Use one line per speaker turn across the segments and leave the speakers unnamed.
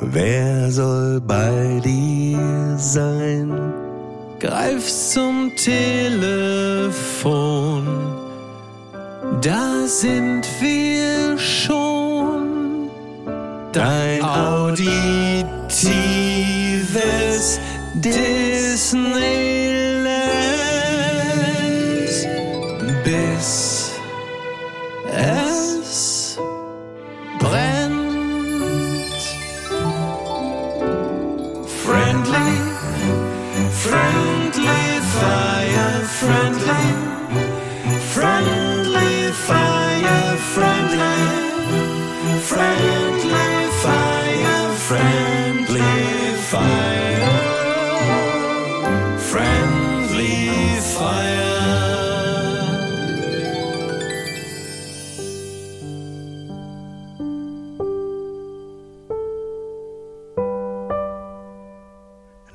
Wer soll bei dir sein?
Greif zum Telefon, da sind wir schon.
Dein
auditives Disneyland.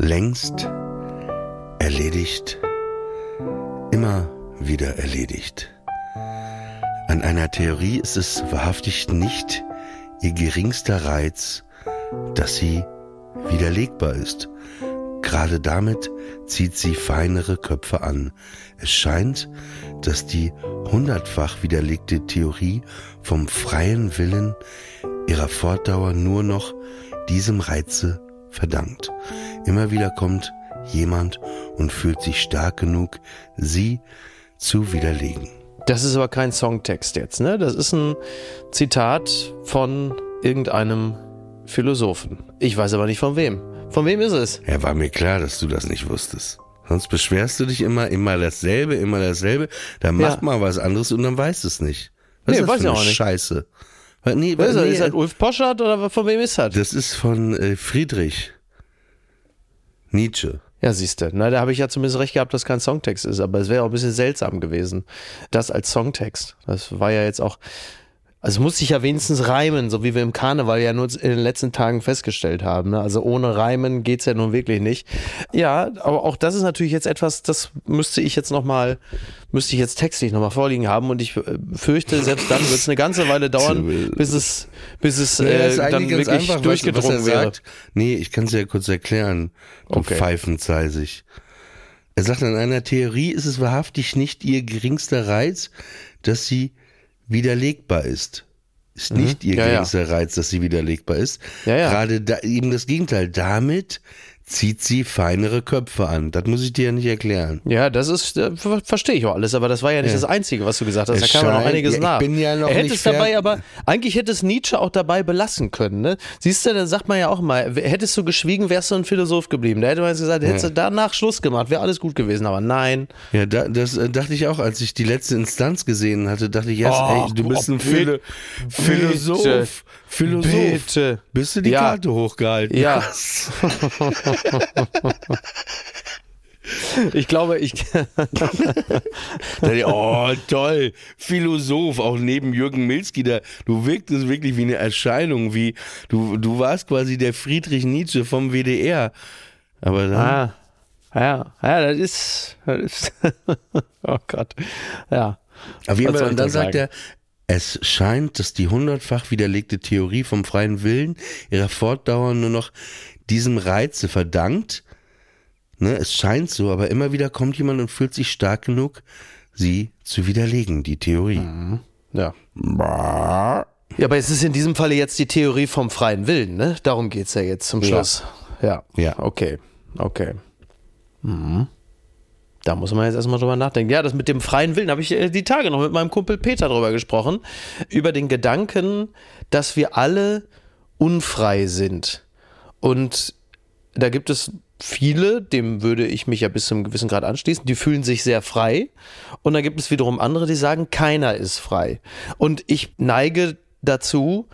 Längst erledigt, immer wieder erledigt. An einer Theorie ist es wahrhaftig nicht ihr geringster Reiz, dass sie widerlegbar ist. Gerade damit zieht sie feinere Köpfe an. Es scheint, dass die hundertfach widerlegte Theorie vom freien Willen ihrer Fortdauer nur noch diesem Reize verdankt. Immer wieder kommt jemand und fühlt sich stark genug, sie zu widerlegen.
Das ist aber kein Songtext jetzt, ne? Das ist ein Zitat von irgendeinem Philosophen. Ich weiß aber nicht von wem. Von wem ist es?
Ja, war mir klar, dass du das nicht wusstest. Sonst beschwerst du dich immer, immer dasselbe, immer dasselbe. Dann mach
Ja.
mal was anderes und dann weißt es nicht. Was
Nee,
ist das
weiß
für
ich
eine
auch nicht.
Scheiße. Nee,
ist das?
nee,
Ist das Ulf Poschardt oder von wem ist das?
das ist von äh, Friedrich Nietzsche.
Ja, siehst du. Na, da habe ich ja zumindest recht gehabt, dass kein Songtext ist, aber es wäre auch ein bisschen seltsam gewesen. Das als Songtext. Das war ja jetzt auch. Also es muss sich ja wenigstens reimen, so wie wir im Karneval ja nur in den letzten Tagen festgestellt haben. Ne? Also ohne Reimen geht's ja nun wirklich nicht. Ja, aber auch das ist natürlich jetzt etwas, das müsste ich jetzt nochmal, müsste ich jetzt textlich nochmal vorliegen haben und ich äh, fürchte, selbst dann wird es eine ganze Weile dauern, bis es, bis es
Ja,
äh, dann wirklich
einfach,
durchgedrungen
was
wäre.
sagt. Nee, ich kann es ja kurz erklären, du
Okay.
Pfeifenzeisig. Er sagt, in einer Theorie ist es wahrhaftig nicht ihr geringster Reiz, dass sie widerlegbar ist. Ist nicht ihr
Mhm. Ja, ja.
geringster Reiz, dass sie widerlegbar ist.
Ja, ja.
Gerade da, eben das Gegenteil. Damit zieht sie feinere Köpfe an. Das muss ich dir ja nicht erklären.
Ja, das ist, äh, ver verstehe ich auch alles, aber das war ja nicht
Ja.
das Einzige, was du gesagt hast.
Es
Da kam ja noch
scheint-
einiges
ja, ich
nach.
bin ja noch
er hätte
nicht
es dabei aber, eigentlich hätte es Nietzsche auch dabei belassen können, ne? Siehst du, dann sagt man ja auch mal, hättest du geschwiegen, wärst du ein Philosoph geblieben. Da hätte man jetzt gesagt, hättest du danach Schluss gemacht, wäre alles gut gewesen, aber nein.
Ja, da, das äh, dachte ich auch, als ich die letzte Instanz gesehen hatte, dachte ich, yes,
Oh,
ey, du bist
oh,
ein Philo
bitte.
Philosoph. Philosoph.
Bitte.
Bist du die
Ja.
Karte hochgehalten?
Ja. Ich glaube, ich,
oh, toll. Philosoph, auch neben Jürgen Milski, da, du wirktest wirklich wie eine Erscheinung, wie, du, du warst quasi der Friedrich Nietzsche vom WDR. Aber dann,
ah, ja, ja, das ist, das ist oh Gott, ja.
auf jeden Fall, und dann
da
sagt er, es scheint, dass die hundertfach widerlegte Theorie vom freien Willen ihrer Fortdauer nur noch diesem Reize verdankt. Ne, es scheint so, aber immer wieder kommt jemand und fühlt sich stark genug, sie zu widerlegen, die Theorie.
Mhm. Ja. Ja, aber es ist in diesem Falle jetzt die Theorie vom freien Willen, ne? Darum geht's ja jetzt zum
Ja.
Schluss. Ja.
Ja.
Okay. Okay. Mhm. Da muss man jetzt erstmal drüber nachdenken. Ja, das mit dem freien Willen habe ich äh, die Tage noch mit meinem Kumpel Peter drüber gesprochen. Über den Gedanken, dass wir alle unfrei sind. Und da gibt es viele, dem würde ich mich ja bis zu einem gewissen Grad anschließen, die fühlen sich sehr frei. Und dann gibt es wiederum andere, die sagen, keiner ist frei. Und ich neige dazu,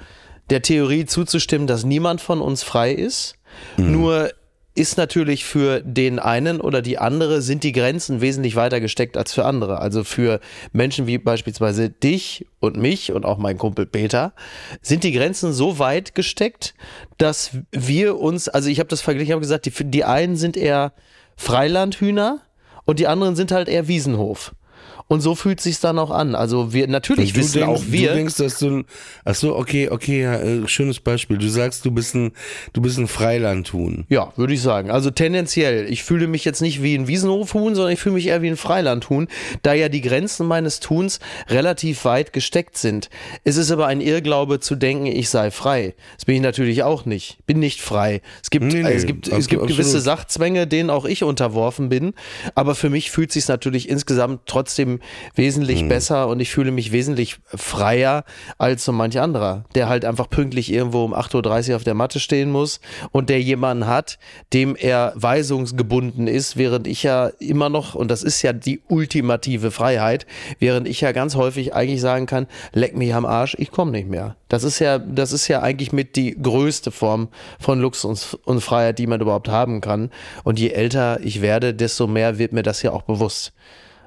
der Theorie zuzustimmen, dass niemand von uns frei ist. Nur ist natürlich für den einen oder die andere sind die Grenzen wesentlich weiter gesteckt als für andere. Also für Menschen wie beispielsweise dich und mich und auch mein Kumpel Peter sind die Grenzen so weit gesteckt, dass wir uns, also ich habe das verglichen, ich habe gesagt, die, die einen sind eher Freilandhühner und die anderen sind halt eher Wiesenhof. Und so fühlt sich's dann auch an. Also wir natürlich
du
wissen
denkst,
auch wir.
Du denkst, dass du ach so, okay, okay, ja, äh, schönes Beispiel. Du sagst, du bist ein, du bist ein Freilandhuhn.
Ja, würde ich sagen. Also tendenziell. Ich fühle mich jetzt nicht wie ein Wiesenhofhuhn, sondern ich fühle mich eher wie ein Freilandhuhn, da ja die Grenzen meines Tuns relativ weit gesteckt sind. Es ist aber ein Irrglaube zu denken, ich sei frei. Das bin ich natürlich auch nicht. Bin nicht frei. Es gibt,
Nee, nee,
es gibt, es
absolut,
gibt gewisse
absolut.
Sachzwänge, denen auch ich unterworfen bin. Aber für mich fühlt sich natürlich insgesamt trotzdem wesentlich
Hm.
besser und ich fühle mich wesentlich freier als so manch anderer, der halt einfach pünktlich irgendwo um 8.30 Uhr auf der Matte stehen muss und der jemanden hat, dem er weisungsgebunden ist, während ich ja immer noch, und das ist ja die ultimative Freiheit, während ich ja ganz häufig eigentlich sagen kann, leck mich am Arsch, ich komme nicht mehr. Das ist ja, das ist ja eigentlich mit die größte Form von Luxus und Freiheit, die man überhaupt haben kann. Und je älter ich werde, desto mehr wird mir das ja auch bewusst.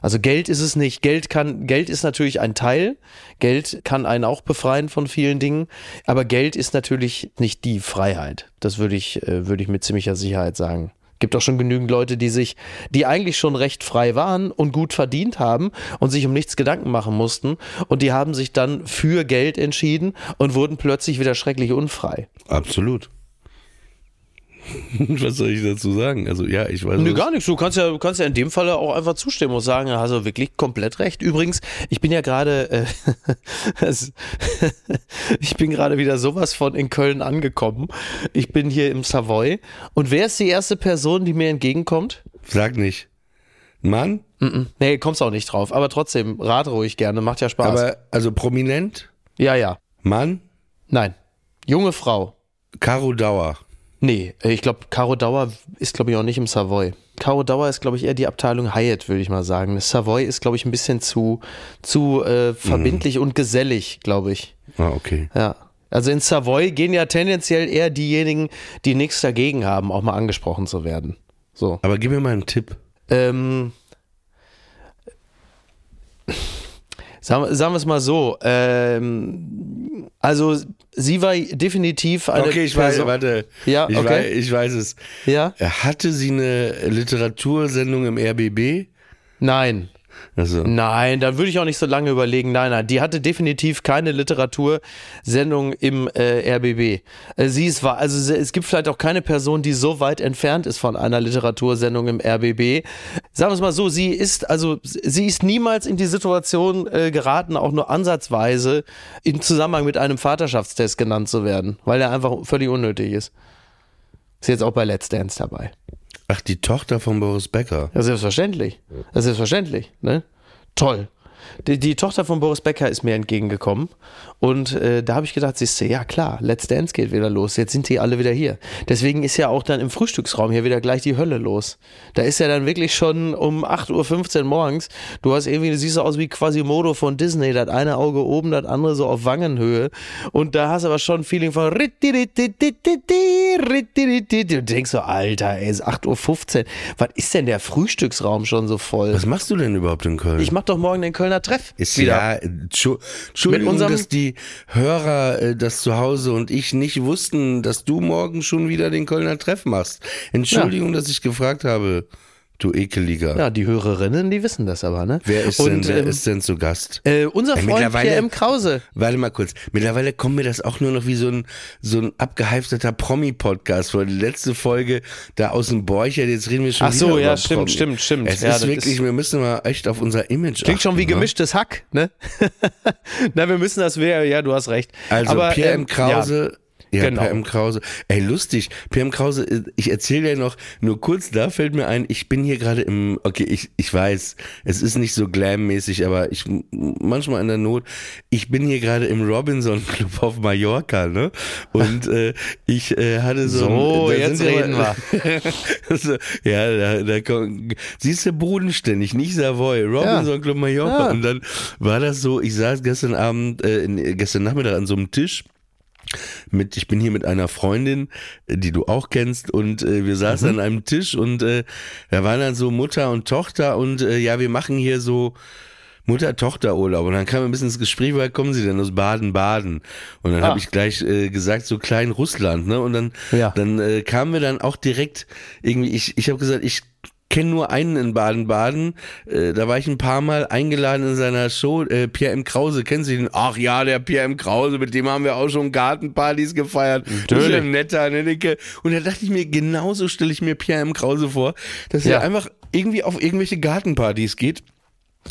Also Geld ist es nicht. Geld kann, Geld ist natürlich ein Teil. Geld kann einen auch befreien von vielen Dingen. Aber Geld ist natürlich nicht die Freiheit. Das würde ich, äh, würde ich mit ziemlicher Sicherheit sagen. Gibt auch schon genügend Leute, die sich, die eigentlich schon recht frei waren und gut verdient haben und sich um nichts Gedanken machen mussten. Und die haben sich dann für Geld entschieden und wurden plötzlich wieder schrecklich unfrei.
Absolut. Was soll ich dazu sagen? Also ja, ich weiß. Was-
gar nichts. Du kannst ja, kannst ja in dem Falle auch einfach zustimmen und sagen, hast du wirklich komplett recht. Übrigens, ich bin ja gerade, äh, ich bin gerade wieder sowas von in Köln angekommen. Ich bin hier im Savoy. Und wer ist die erste Person, die mir entgegenkommt?
Sag nicht. Mann,
Mm-mm. Nee, kommst auch nicht drauf. Aber trotzdem, rat ruhig gerne, macht ja Spaß.
aber also prominent,
ja, ja.
Mann,
Nein. Junge Frau.
Caro Dauer.
Nee, äh, ich glaube, Caro Dauer ist, glaube ich, auch nicht im Savoy. Caro Dauer ist, glaube ich, eher die Abteilung Hyatt, würde ich mal sagen. Das Savoy ist, glaube ich, ein bisschen zu, zu äh, verbindlich und gesellig, glaube ich.
Ah, okay.
Ja. Also in Savoy gehen ja tendenziell eher diejenigen, die nichts dagegen haben, auch mal angesprochen zu werden. So.
Aber gib mir mal einen Tipp.
Ähm, sagen, sagen wir es mal so. Ähm, also sie war definitiv eine
Okay, ich weiß,
Person-
warte.
Ja,
ich,
okay.
weiß, ich weiß es.
Ja?
Hatte sie eine Literatursendung im RBB?
Nein.
Also,
Nein, da würde ich auch nicht so lange überlegen. Nein, nein, die hatte definitiv keine Literatursendung im äh, RBB. Äh, sie ist war, also es gibt vielleicht auch keine Person, die so weit entfernt ist von einer Literatursendung im RBB. Sagen wir es mal so, sie ist also sie ist niemals in die Situation äh, geraten, auch nur ansatzweise im Zusammenhang mit einem Vaterschaftstest genannt zu werden, weil er einfach völlig unnötig ist. Ist jetzt auch bei Let's Dance dabei.
Ach, die Tochter von Boris Becker.
Ja, selbstverständlich. Ist selbstverständlich. Ne? Toll. Die, die Tochter von Boris Becker ist mir entgegengekommen und äh, da habe ich gedacht, siehst du, ja klar, Let's Dance geht wieder los, jetzt sind die alle wieder hier. Deswegen ist ja auch dann im Frühstücksraum hier wieder gleich die Hölle los. Da ist ja dann wirklich schon um 8.15 Uhr morgens, du hast irgendwie, du siehst aus wie Quasimodo von Disney, das eine Auge oben, das andere so auf Wangenhöhe und da hast du aber schon ein Feeling von du denkst so, Alter, ey, es ist 8.15 Uhr, was ist denn der Frühstücksraum schon so voll?
Was machst du denn überhaupt in Köln?
Ich mach doch morgen den Kölner Treff.
Ist
wieder.
ja, Entschu- Entschuldigung, dass die Hörer äh, das zu Hause und ich nicht wussten, dass du morgen schon wieder den Kölner Treff machst. Entschuldigung, dass ich gefragt habe, du ekeliger.
Ja, die Hörerinnen, die wissen das aber, ne?
Wer, ist
Und,
denn, wer
ähm,
ist denn zu Gast?
Äh, unser Freund
mittlerweile-
Pierre M. Krause.
Warte mal kurz. Mittlerweile kommt mir das auch nur noch wie so ein, so ein abgeheifteter Promi-Podcast vor. Die letzte Folge da aus dem Borcher, jetzt reden wir schon
Ach so, ja, stimmt,
Promi.
stimmt, stimmt.
Es
Ja,
ist wirklich,
ist-
wir müssen mal echt auf unser Image
Klingt schon wie
achten, ne?
gemischtes Hack, ne? Na, wir müssen das, ja, du hast recht.
Also
aber,
Pierre
ähm,
M. Krause. Ja,
genau.
Pierre M. Krause. Ey, lustig. Pierre M. Krause, äh, ich erzähle dir noch, nur kurz, da fällt mir ein, ich bin hier gerade im, okay, ich, ich weiß, es ist nicht so glam-mäßig, aber ich, manchmal in der Not, ich bin hier gerade im Robinson Club auf Mallorca, ne? Und äh, ich äh, hatte so...
So,
da
jetzt
ja
reden
mal- so, ja, da, da kommt, siehst du, bodenständig, nicht Savoy, Robinson Club Mallorca.
Ja.
Und dann war das so, ich saß gestern Abend, äh, gestern Nachmittag an so einem Tisch mit, ich bin hier mit einer Freundin, äh, die du auch kennst, und äh, wir saßen
Mhm.
an einem Tisch und äh, da waren dann so Mutter und Tochter und äh, ja, wir machen hier so Mutter-Tochter-Urlaub. Und dann kam ein bisschen ins Gespräch, woher kommen sie denn aus Baden-Baden? Und dann
Ah.
habe ich gleich äh, gesagt, so klein Russland, ne? Und dann,
Ja.
dann äh, kamen wir dann auch direkt irgendwie, ich, ich habe gesagt, ich kenne nur einen in Baden-Baden. Äh, da war ich ein paar Mal eingeladen in seiner Show. Äh, Pierre M. Krause, kennen Sie den? Ach ja, der Pierre M. Krause, mit dem haben wir auch schon Gartenpartys gefeiert.
Natürlich.
Ein netter, ne, Dicke. Und da dachte ich mir, genauso stelle ich mir Pierre M. Krause vor, dass
Ja.
er einfach irgendwie auf irgendwelche Gartenpartys geht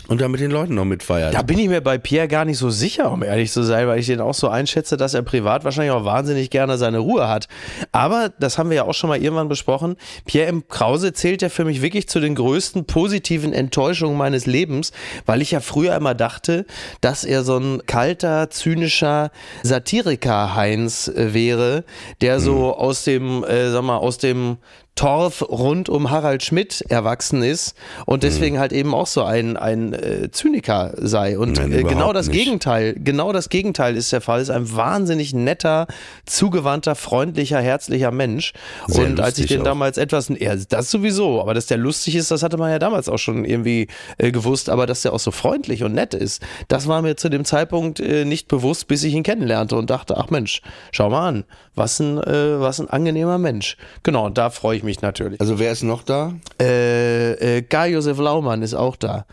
und da mit den Leuten noch mitfeiert.
Da bin ich mir bei Pierre gar nicht so sicher, um ehrlich zu sein, weil ich den auch so einschätze, dass er privat wahrscheinlich auch wahnsinnig gerne seine Ruhe hat. Aber das haben wir ja auch schon mal irgendwann besprochen. Pierre M. Krause zählt ja für mich wirklich zu den größten positiven Enttäuschungen meines Lebens, weil ich ja früher immer dachte, dass er so ein kalter, zynischer Satiriker-Heinz äh, wäre, der so aus dem, äh, sag mal, aus dem Torf rund um Harald Schmidt erwachsen ist und deswegen halt eben auch so ein, ein äh, Zyniker sei. Und
Nein,
äh, genau das
nicht.
Gegenteil, genau das Gegenteil ist der Fall. Ist ein wahnsinnig netter, zugewandter, freundlicher, herzlicher Mensch.
Sehr
und als ich den
auch.
damals etwas, ja, das sowieso, aber dass der lustig ist, das hatte man ja damals auch schon irgendwie äh, gewusst, aber dass der auch so freundlich und nett ist, das war mir zu dem Zeitpunkt äh, nicht bewusst, bis ich ihn kennenlernte und dachte, ach Mensch, schau mal an, was ein, äh, was ein angenehmer Mensch. Genau, und da freue ich mich natürlich.
also wer ist noch da?
Äh, äh, Karl-Josef Laumann ist auch da.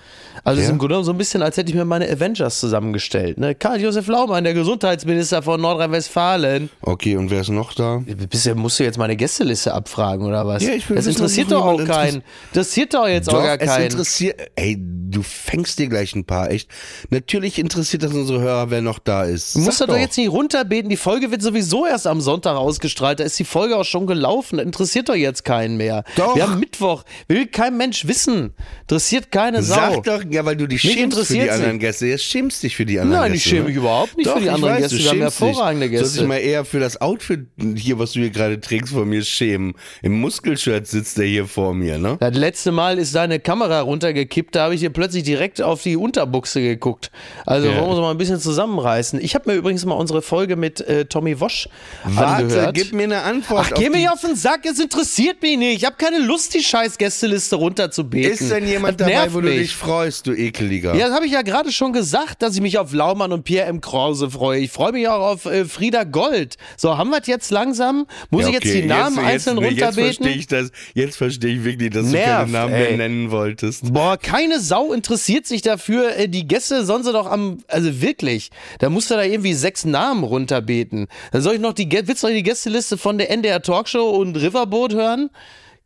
Also es ist im Grunde genommen so ein bisschen, als hätte ich mir meine Avengers zusammengestellt. Ne? Karl-Josef Laumann, der Gesundheitsminister von Nordrhein-Westfalen.
Okay, und wer ist noch da?
Bisher musst du jetzt meine Gästeliste abfragen oder was?
Ja, ich will
das interessiert doch auch keinen. Interessiert doch jetzt auch gar
es
keinen.
interessiert. Ey, du fängst dir gleich ein paar, echt. Natürlich interessiert das unsere Hörer, wer noch da ist.
Du musst
Sag
doch jetzt nicht runterbeten. Die Folge wird sowieso erst am Sonntag ausgestrahlt. Da ist die Folge auch schon gelaufen. Interessiert doch jetzt keinen mehr.
Doch.
Wir haben Mittwoch. Will kein Mensch wissen. Interessiert keine Sau.
Sag doch, ja, weil du dich
Mich
schämst für die anderen. Gäste. Jetzt schämst dich für die anderen
Nein,
Gäste.
ich schäme
ne?
mich überhaupt nicht
Doch,
für die
ich
anderen
weiß,
Gäste.
du
Wir haben hervorragende Gäste.
dich mal eher für das Outfit hier, was du hier gerade trägst, von mir schämen. Im Muskelshirt sitzt der hier vor mir, ne?
Das letzte Mal ist deine Kamera runtergekippt, da habe ich dir plötzlich direkt auf die Unterbuchse geguckt. Also
Ja.
wollen wir uns mal ein bisschen zusammenreißen. Ich habe mir übrigens mal unsere Folge mit äh, Tommy Wosch
Warte,
angehört.
gib mir eine Antwort.
Ach, geh mir auf den Sack, es interessiert mich nicht. Ich habe keine Lust, die scheiß Gästeliste runterzubeten.
Ist denn jemand
das
dabei, wo du
mich.
dich freust, du ekeliger?
Ja, das habe ich ja gerade schon gesagt, dass ich mich auf Laumann und Pierre M. Krause freue. Ich freue mich auch auf äh, Frieda Gold. So, haben wir es jetzt langsam? Muss
Ja,
ich jetzt
okay,
die Namen einzeln
jetzt, Jetzt
runterbeten?
verstehe ich das. Jetzt verstehe ich wirklich, dass du
Nervt,
keine Namen mehr
ey.
nennen wolltest.
Boah, keine Sau interessiert sich dafür. Äh, Die Gäste sollen sie doch am, also wirklich, da musst du da irgendwie sechs Namen runterbeten. Dann soll ich noch die, willst du noch die Gästeliste von der NDR Talkshow und Riverboat hören?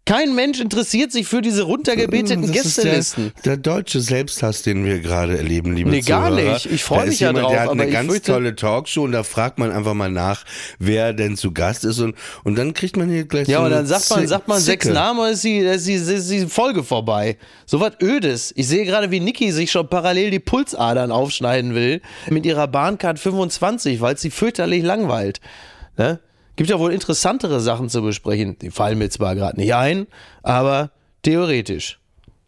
Kein Mensch interessiert sich für diese runtergebeteten
Das ist
Gästelisten.
der, der deutsche Selbsthass, den wir gerade erleben, liebe
Nee, gar
Zuhörer.
nicht. Ich freu
Da
mich
ist
ja
jemand,
drauf,
Der hat eine ganz
fürchte-
tolle Talkshow und da fragt man einfach mal nach, wer denn zu Gast ist und, und dann kriegt man hier gleich
Ja,
so
und dann sagt man, sagt man sechs. Namen, ist die, ist die, ist die Folge vorbei. So was Ödes. Ich sehe gerade, wie Niki sich schon parallel die Pulsadern aufschneiden will mit ihrer Bahncard 25, weil es sie fürchterlich langweilt. Ne? Gibt ja wohl interessantere Sachen zu besprechen. Die fallen mir zwar gerade nicht ein, aber theoretisch.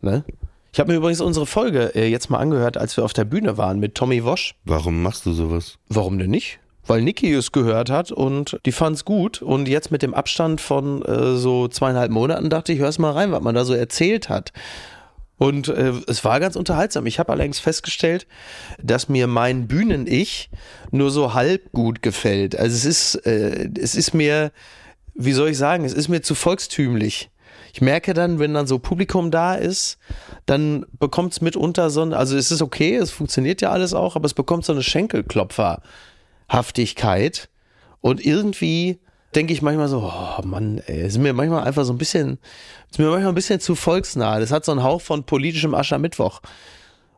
Ne? Ich habe mir übrigens unsere Folge äh, jetzt mal angehört, als wir auf der Bühne waren mit Tommy Wosch.
Warum machst du sowas?
Warum denn nicht? Weil Niki es gehört hat und die fand's gut. Und jetzt mit dem Abstand von äh, so zweieinhalb Monaten dachte ich, hör's mal rein, was man da so erzählt hat. Und äh, es war ganz unterhaltsam. Ich habe allerdings festgestellt, dass mir mein Bühnen-Ich nur so halb gut gefällt. Also es ist, äh, es ist mir, wie soll ich sagen, es ist mir zu volkstümlich. Ich merke dann, wenn dann so Publikum da ist, dann bekommt es mitunter so ein, also es ist okay, es funktioniert ja alles auch, aber es bekommt so eine Schenkelklopferhaftigkeit. Und irgendwie denke ich manchmal so, oh Mann, ey, ist mir manchmal einfach so ein bisschen, ist mir manchmal ein bisschen zu volksnah. Das hat so einen Hauch von politischem Aschermittwoch.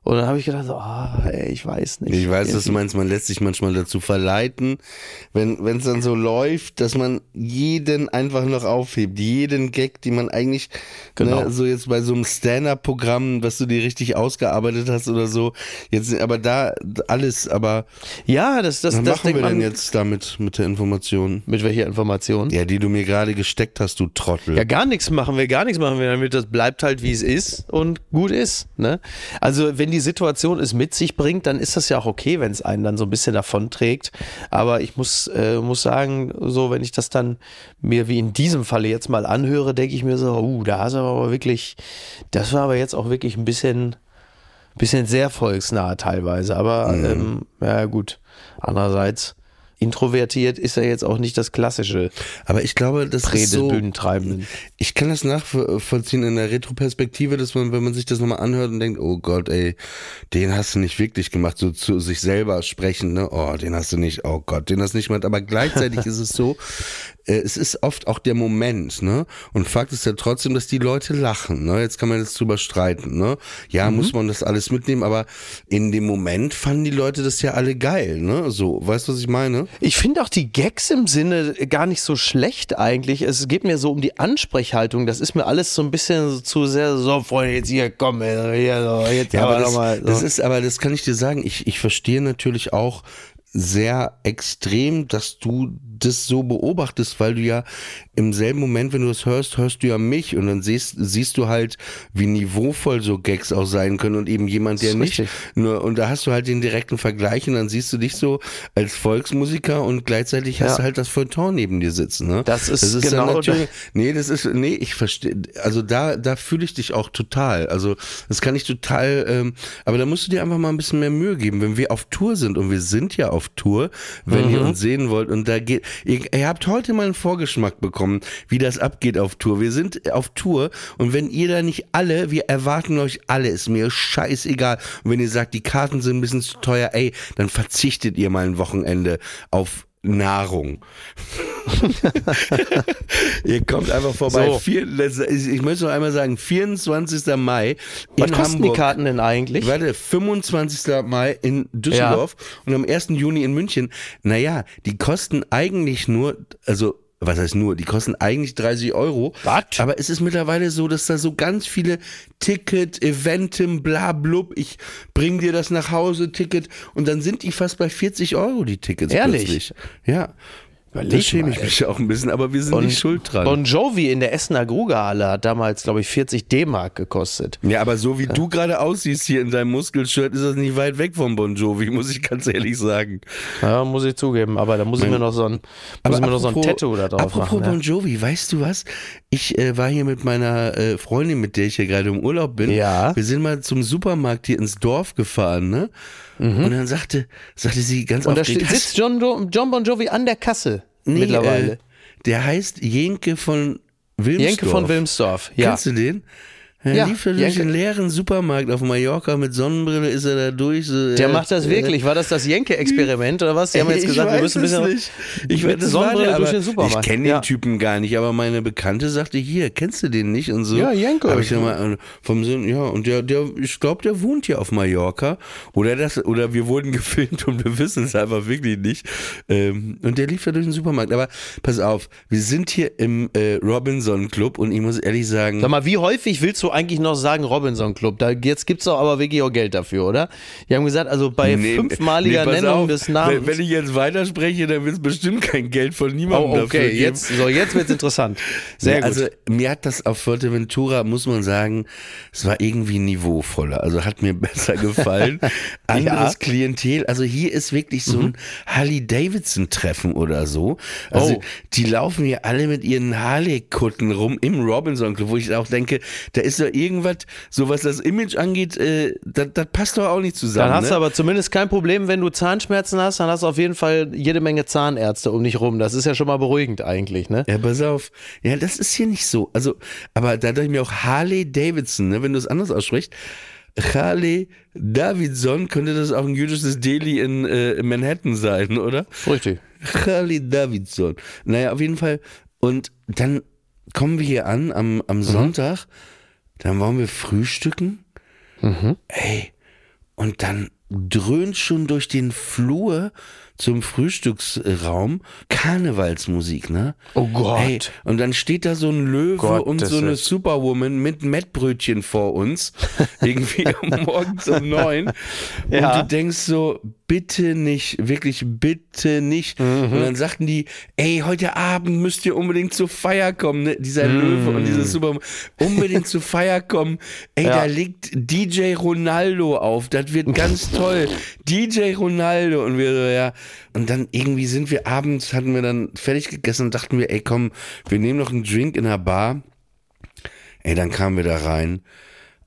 Und dann habe ich gedacht, so, ah, ey, ich weiß nicht.
Ich weiß, was du meinst, man lässt sich manchmal dazu verleiten, wenn es dann so läuft, dass man jeden einfach noch aufhebt, jeden Gag, die man eigentlich,
Genau.
ne, so jetzt bei so einem Stand-Up-Programm, was du dir richtig ausgearbeitet hast oder so, jetzt, aber da alles, aber
Ja, das, das,
was
das
machen wir denn jetzt damit, mit der Information?
Mit welcher Information?
Ja, die du mir gerade gesteckt hast, du Trottel.
Ja, gar nichts machen wir, gar nichts machen wir damit. Das bleibt halt, wie es ist und gut ist. Ne? Also, wenn die Situation es mit sich bringt, dann ist das ja auch okay, wenn es einen dann so ein bisschen davonträgt. Aber ich muss, äh, muss sagen, so, wenn ich das dann mir wie in diesem Falle jetzt mal anhöre, denke ich mir so, uh, da hast du aber wirklich, das war aber jetzt auch wirklich ein bisschen, bisschen sehr volksnah teilweise. Aber
Mhm.
ähm, ja gut, andererseits introvertiert ist er jetzt auch nicht das klassische
Aber ich glaube, das
Prä
ist so,
Bühnentreibenden.
ich kann das nachvollziehen in der Retroperspektive, dass man, wenn man sich das nochmal anhört und denkt, oh Gott, ey, den hast du nicht wirklich gemacht, so zu sich selber sprechen, ne? Oh, den hast du nicht, oh Gott, den hast du nicht gemacht. Aber gleichzeitig ist es so, äh, es ist oft auch der Moment, ne? Und Fakt ist ja trotzdem, dass die Leute lachen, ne? Jetzt kann man jetzt drüber streiten, ne? Ja, muss man das alles mitnehmen, aber in dem Moment fanden die Leute das ja alle geil, ne? So, weißt du, was ich meine?
Ich finde auch die Gags im Sinne gar nicht so schlecht eigentlich. Es geht mir so um die Ansprechhaltung. Das ist mir alles so ein bisschen zu sehr so, Freunde, jetzt hier, komm, hier, so, jetzt
Ja, aber
noch
das,
mal. So.
das ist, aber das kann ich dir sagen. Ich, ich verstehe natürlich auch sehr extrem, dass du das so beobachtest, weil du ja im selben Moment, wenn du es hörst, hörst du ja mich und dann siehst, siehst du halt, wie niveauvoll so Gags auch sein können und eben jemand, der
Das ist
nicht nur, und da hast du halt den direkten Vergleich und dann siehst du dich so als Volksmusiker und gleichzeitig hast
Ja.
du halt das Feuilleton neben dir sitzen, ne?
Das ist
dann
genau
natürlich, Nee, das ist, nee, ich verstehe, also da, da fühle ich dich auch total. Also das kann ich total, ähm, aber da musst du dir einfach mal ein bisschen mehr Mühe geben, wenn wir auf Tour sind und wir sind ja auf Tour, wenn ihr uns sehen wollt und da geht, ihr, ihr habt heute mal einen Vorgeschmack bekommen, wie das abgeht auf Tour. Wir sind auf Tour und wenn ihr da nicht alle, wir erwarten euch alle, ist mir scheißegal. Und wenn ihr sagt, die Karten sind ein bisschen zu teuer, ey, dann verzichtet ihr mal ein Wochenende auf Nahrung. Ihr kommt einfach vorbei.
So.
Vier, ich möchte noch einmal sagen, 24. Mai
Was
in
kosten
Hamburg.
die Karten denn eigentlich?
Warte, 25. Mai in Düsseldorf und am 1. Juni in München. Naja, die kosten eigentlich nur, also was heißt nur, die kosten eigentlich 30 Euro.
Was?
Aber es ist mittlerweile so, dass da so ganz viele Ticket, Eventim, bla blub, ich bring dir das nach Hause, Ticket und dann sind die fast bei 40 Euro, die Tickets
Ehrlich?
plötzlich. Ja.
Überleg
da schäme ich mich auch ein bisschen, aber wir sind nicht schuld dran.
Bon Jovi in der Essener Grugerhalle hat damals, glaube ich, 40 D-Mark gekostet.
Ja, aber so wie du gerade aussiehst hier in deinem Muskelshirt, ist das nicht weit weg vom Bon Jovi, muss ich ganz ehrlich sagen.
Ja, muss ich zugeben. Aber da muss ich mir noch so ein, muss ich mir noch so ein Tattoo da drauf
apropos
machen.
Bon Jovi, weißt du was? Ich äh, war hier mit meiner äh, Freundin, mit der ich hier gerade im Urlaub bin.
Ja.
Wir sind mal zum Supermarkt hier ins Dorf gefahren, ne? Und dann sagte, sagte sie ganz
Ja. Und da sitzt John, Jo- John Bon Jovi an der Kasse
Nee,
mittlerweile.
Äh, der heißt Jenke von Wilmsdorf.
Jenke von Wilmsdorf. Ja.
Kennst du den? Er
Ja,
lief da durch
Jenke.
den leeren Supermarkt auf Mallorca mit Sonnenbrille, ist er da durch. So,
Der
äh,
macht das wirklich. War das das Jenke-Experiment oder was? Die haben jetzt gesagt, wir müssen ein bisschen
nicht. Ich
mit Sonnenbrille
der,
durch den Supermarkt.
Ich kenne
Ja.
den Typen gar nicht, aber meine Bekannte sagte, hier, kennst du den nicht und so.
Ja, Jenke.
Hab ich ja mal äh, vom Sinn, ja, und der, der, ich glaube, der wohnt hier auf Mallorca. Oder das, oder wir wurden gefilmt und wir wissen es einfach wirklich nicht. Ähm, und der lief da durch den Supermarkt. Aber pass auf, wir sind hier im äh, Robinson Club und ich muss ehrlich sagen,
Sag mal, wie häufig willst du eigentlich noch sagen Robinson Club? Da, jetzt gibt's doch aber wirklich auch Geld dafür, oder? Die haben gesagt, also bei
Nee,
fünfmaliger
nee,
Nennung
auf,
des Namens.
Wenn, ich jetzt weiterspreche, dann wird es bestimmt kein Geld von niemandem
oh,
dafür
okay,
geben.
jetzt, so, jetzt wird's interessant. Sehr
Ja,
gut.
Also mir hat das auf Fuerteventura, muss man sagen, es war irgendwie niveauvoller. Also hat mir besser gefallen. Anderes Klientel. Also hier ist wirklich so ein Harley-Davidson-Treffen oder so. Also
Oh.
die laufen hier alle mit ihren Harley-Kutten rum im Robinson Club, wo ich auch denke, da ist doch irgendwas, so was das Image angeht, äh, das, das passt doch auch nicht zusammen.
Dann hast du
ne?
aber zumindest kein Problem, wenn du Zahnschmerzen hast, dann hast du auf jeden Fall jede Menge Zahnärzte um dich rum. Das ist ja schon mal beruhigend eigentlich, ne?
Ja, pass auf. Ja, das ist hier nicht so. Also, aber da dachte ich mir auch Harley Davidson, ne, wenn du es anders aussprichst. Harley Davidson könnte das auch ein jüdisches Deli in, äh, in Manhattan sein, oder?
Richtig.
Harley Davidson. Naja, auf jeden Fall. Und dann kommen wir hier an am, am Sonntag. Dann wollen wir frühstücken. Ey. Und dann dröhnt schon durch den Flur zum Frühstücksraum Karnevalsmusik, ne?
Oh Gott.
Hey, und dann steht da so ein Löwe
Gottes
und so eine. Superwoman mit Mettbrötchen vor uns, irgendwie morgens um neun.
Ja.
Und du denkst so, bitte nicht, wirklich bitte nicht.
Mhm.
Und dann sagten die, ey, heute Abend müsst ihr unbedingt zur Feier kommen, ne? dieser Löwe und diese Superwoman, unbedingt zur Feier kommen. Ey,
Mhm. Ja.
da legt DJ Ronaldo auf, das wird ganz toll. DJ Ronaldo und wir so, ja. Und dann irgendwie sind wir abends, hatten wir dann fertig gegessen und dachten wir, ey komm, wir nehmen noch einen Drink in der Bar. Ey, dann kamen wir da rein.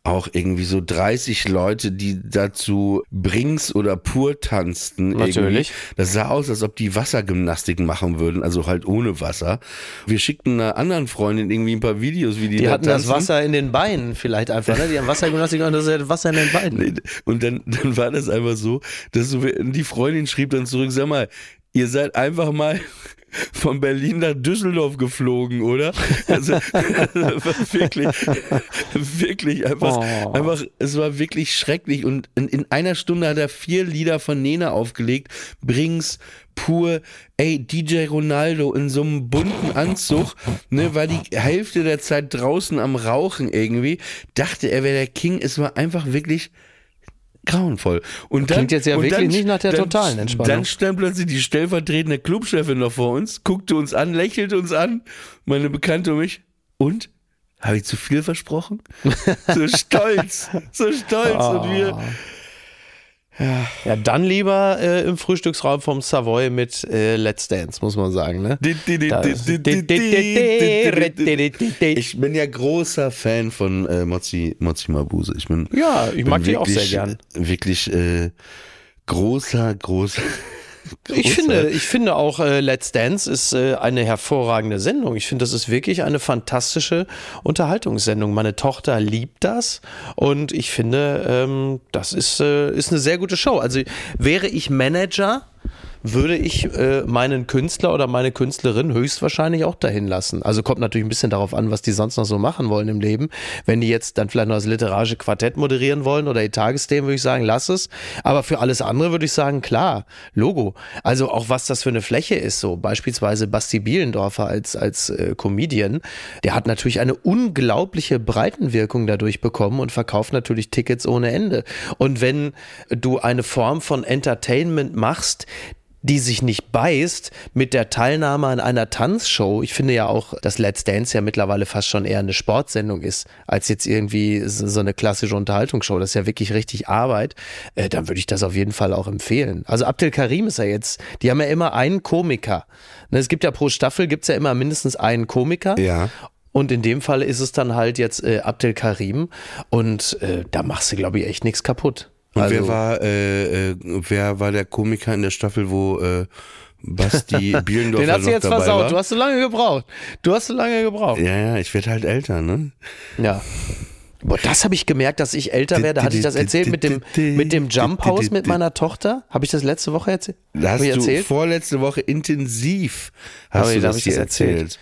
Auch irgendwie so 30 Leute, die dazu Brings oder Pur tanzten.
Natürlich.
Irgendwie. Das sah aus, als ob die Wassergymnastik machen würden, also halt ohne Wasser. Wir schickten einer anderen Freundin irgendwie ein paar Videos, wie die,
Die
da
hatten das
tanzen.
Wasser in den Beinen vielleicht einfach, ne? Die haben Wassergymnastik und das ist ja Wasser in den Beinen.
Und dann, dann war das einfach so, dass die Freundin schrieb dann zurück, sag mal, ihr seid einfach mal von Berlin nach Düsseldorf geflogen, oder? Also, wirklich, wirklich einfach,
Oh.
einfach, es war wirklich schrecklich und in, in einer Stunde hat er vier Lieder von Nena aufgelegt, Brings, Pur, ey, DJ Ronaldo in so einem bunten Anzug, ne, war die Hälfte der Zeit draußen am Rauchen irgendwie, dachte er wäre der King, es war einfach wirklich grauenvoll. Und dann,
Klingt jetzt ja wirklich
dann,
nicht nach der
dann,
totalen Entspannung.
Dann stand plötzlich die stellvertretende Clubchefin noch vor uns, guckte uns an, lächelte uns an, meine Bekannte und mich. Und? Habe ich zu viel versprochen? So stolz, so stolz. Und wir,
Ja, dann lieber äh, im Frühstücksraum vom Savoy mit äh, Let's Dance, muss man sagen, ne?
Ich bin ja großer Fan von äh, Mozzi, Mozzi Mabuse. Ich bin,
Ja, ich
bin
mag die auch sehr gern.
Wirklich äh, großer, großer.
Ich finde, ich finde auch äh, Let's Dance ist äh, eine hervorragende Sendung. Ich finde, das ist wirklich eine fantastische Unterhaltungssendung. Meine Tochter liebt das und ich finde, ähm, das ist, äh, ist eine sehr gute Show. Also wäre ich Manager, würde ich äh, meinen Künstler oder meine Künstlerin höchstwahrscheinlich auch dahin lassen. Also kommt natürlich ein bisschen darauf an, was die sonst noch so machen wollen im Leben. Wenn die jetzt dann vielleicht noch das literarische Quartett moderieren wollen oder die Tagesthemen, würde ich sagen, lass es. Aber für alles andere würde ich sagen, klar, Logo. Also auch was das für eine Fläche ist, so beispielsweise Basti Bielendorfer als, als äh, Comedian, der hat natürlich eine unglaubliche Breitenwirkung dadurch bekommen und verkauft natürlich Tickets ohne Ende. Und wenn du eine Form von Entertainment machst, die sich nicht beißt mit der Teilnahme an einer Tanzshow. Ich finde ja auch, dass Let's Dance ja mittlerweile fast schon eher eine Sportsendung ist, als jetzt irgendwie so eine klassische Unterhaltungsshow. Das ist ja wirklich richtig Arbeit. Äh, dann würde ich das auf jeden Fall auch empfehlen. Also Abdel Karim ist ja jetzt, die haben ja immer einen Komiker. Ne, Es gibt ja pro Staffel gibt's ja immer mindestens einen Komiker.
Ja.
Und in dem Fall ist es dann halt jetzt äh, Abdel Karim. Und äh, da machst du, glaube ich, echt nichts kaputt.
Und
Also-
wer war, äh, äh, wer war der Komiker in der Staffel, wo äh, Basti Bielendorfer
Den hast du jetzt versaut.
war?
Du hast so lange gebraucht. Du hast so lange gebraucht.
ja, ja, ich werde halt älter, ne?
Ja. Boah, das habe ich gemerkt, dass ich älter werde. Hatte ich das erzählt mit dem, mit dem Jump House mit meiner Tochter? Habe ich das letzte Woche erzählt?
Hast du
erzählt?
vorletzte Woche intensiv hast du
da
das
ich das erzählt.
erzählt.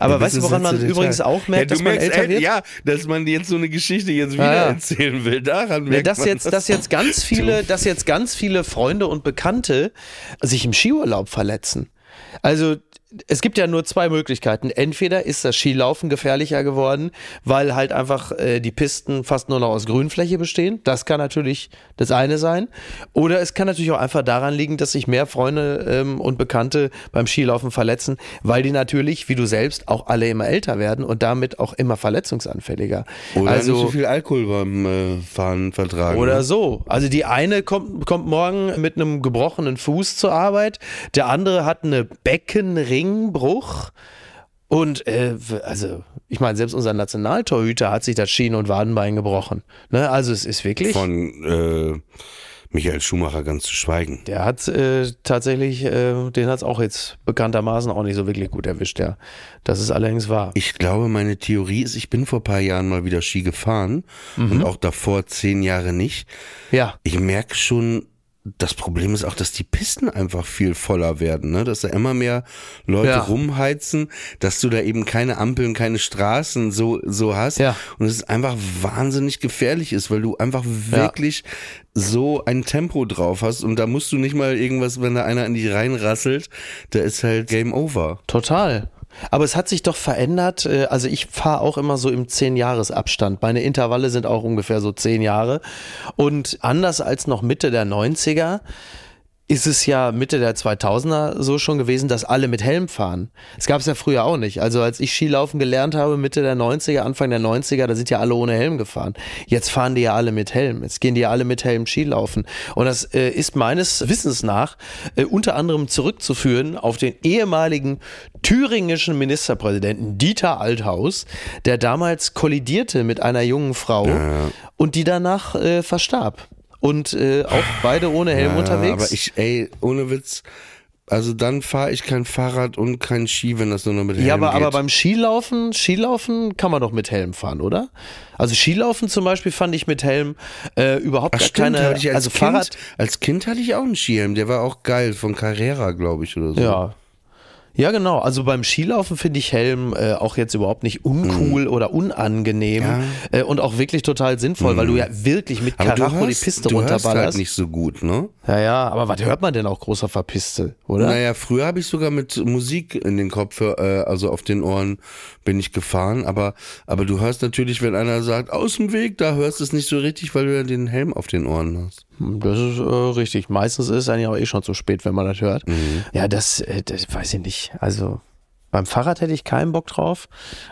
Aber
Ja,
weißt du,
das
woran man übrigens auch merkt,
ja,
dass man
merkst,
älter
ey,
wird?
Ja, dass man jetzt so eine Geschichte jetzt wieder
ja.
erzählen will. Daran merkt
dass
man
jetzt, dass jetzt ganz viele, dass jetzt ganz viele Freunde und Bekannte sich im Skiurlaub verletzen. Also es gibt ja nur zwei Möglichkeiten. Entweder ist das Skilaufen gefährlicher geworden, weil halt einfach äh, die Pisten fast nur noch aus Grünfläche bestehen. Das kann natürlich das eine sein. Oder es kann natürlich auch einfach daran liegen, dass sich mehr Freunde ähm, und Bekannte beim Skilaufen verletzen, weil die natürlich, wie du selbst, auch alle immer älter werden und damit auch immer verletzungsanfälliger.
Oder
also,
nicht so viel Alkohol beim äh, Fahren vertragen.
oder
ne?
so. Also die eine kommt, kommt morgen mit einem gebrochenen Fuß zur Arbeit, der andere hat eine Beckenringbruch. Und äh, also, ich meine, selbst unser Nationaltorhüter hat sich das Schien- und Wadenbein gebrochen. Ne? Also es ist wirklich.
Von äh, Michael Schumacher ganz zu schweigen.
Der hat äh, tatsächlich, äh, den hat es auch jetzt bekanntermaßen auch nicht so wirklich gut erwischt, ja. Das ist allerdings wahr.
Ich glaube, meine Theorie ist, ich bin vor ein paar Jahren mal wieder Ski gefahren
Mhm.
und auch davor zehn Jahre nicht.
Ja.
Ich merke schon, das Problem ist auch, dass die Pisten einfach viel voller werden, ne? dass da immer mehr Leute
Ja.
rumheizen, dass du da eben keine Ampeln, keine Straßen so, so hast
Ja.
und es einfach wahnsinnig gefährlich ist, weil du einfach wirklich so ein Tempo drauf hast und da musst du nicht mal irgendwas, wenn da einer in die reinrasselt, da ist halt Game Over.
Total. Aber es hat sich doch verändert. äh, Also ich fahre auch immer so im 10-Jahres-Abstand. Meine Intervalle sind auch ungefähr so 10 Jahre. Und anders als noch Mitte der 90er ist es ja Mitte der 2000er so schon gewesen, dass alle mit Helm fahren. Das gab es ja früher auch nicht. Also als ich Skilaufen gelernt habe, Mitte der 90er, Anfang der 90er, da sind ja alle ohne Helm gefahren. Jetzt fahren die ja alle mit Helm. Jetzt gehen die ja alle mit Helm Skilaufen. Und das äh, ist meines Wissens nach äh, unter anderem zurückzuführen auf den ehemaligen thüringischen Ministerpräsidenten Dieter Althaus, der damals kollidierte mit einer jungen Frau und die danach äh, verstarb. Und äh, auch beide ohne Helm
Ja,
unterwegs.
Aber ich, ey, ohne Witz, also dann fahre ich kein Fahrrad und kein Ski, wenn das nur noch mit Helm
ja, aber,
geht.
aber beim Skilaufen, Skilaufen kann man doch mit Helm fahren, oder? Also Skilaufen zum Beispiel fand ich mit Helm äh, überhaupt
Ach,
gar
stimmt,
keine. also
kind,
Fahrrad.
Als Kind hatte ich auch einen Skihelm, der war auch geil, von Carrera, glaube ich, oder so.
Ja. Ja, genau. Also beim Skilaufen finde ich Helm äh, auch jetzt überhaupt nicht uncool oder unangenehm
Mhm. Ja. Mhm.
äh, und auch wirklich total sinnvoll, weil du ja wirklich mit Karacho die Piste
du hörst halt
runterballerst.
nicht so gut, ne?
ja, ja, aber was hört man denn auch groß auf der Piste, oder?
Naja, früher habe ich sogar mit Musik in den Kopf, äh, also auf den Ohren bin ich gefahren, aber, aber du hörst natürlich, wenn einer sagt, aus dem Weg, da hörst du es nicht so richtig, weil du ja den Helm auf den Ohren hast.
Das ist äh, richtig. Meistens ist es eigentlich auch eh schon zu spät, wenn man das hört.
Mhm.
Ja, das, äh, das weiß ich nicht. Also beim Fahrrad hätte ich keinen Bock drauf,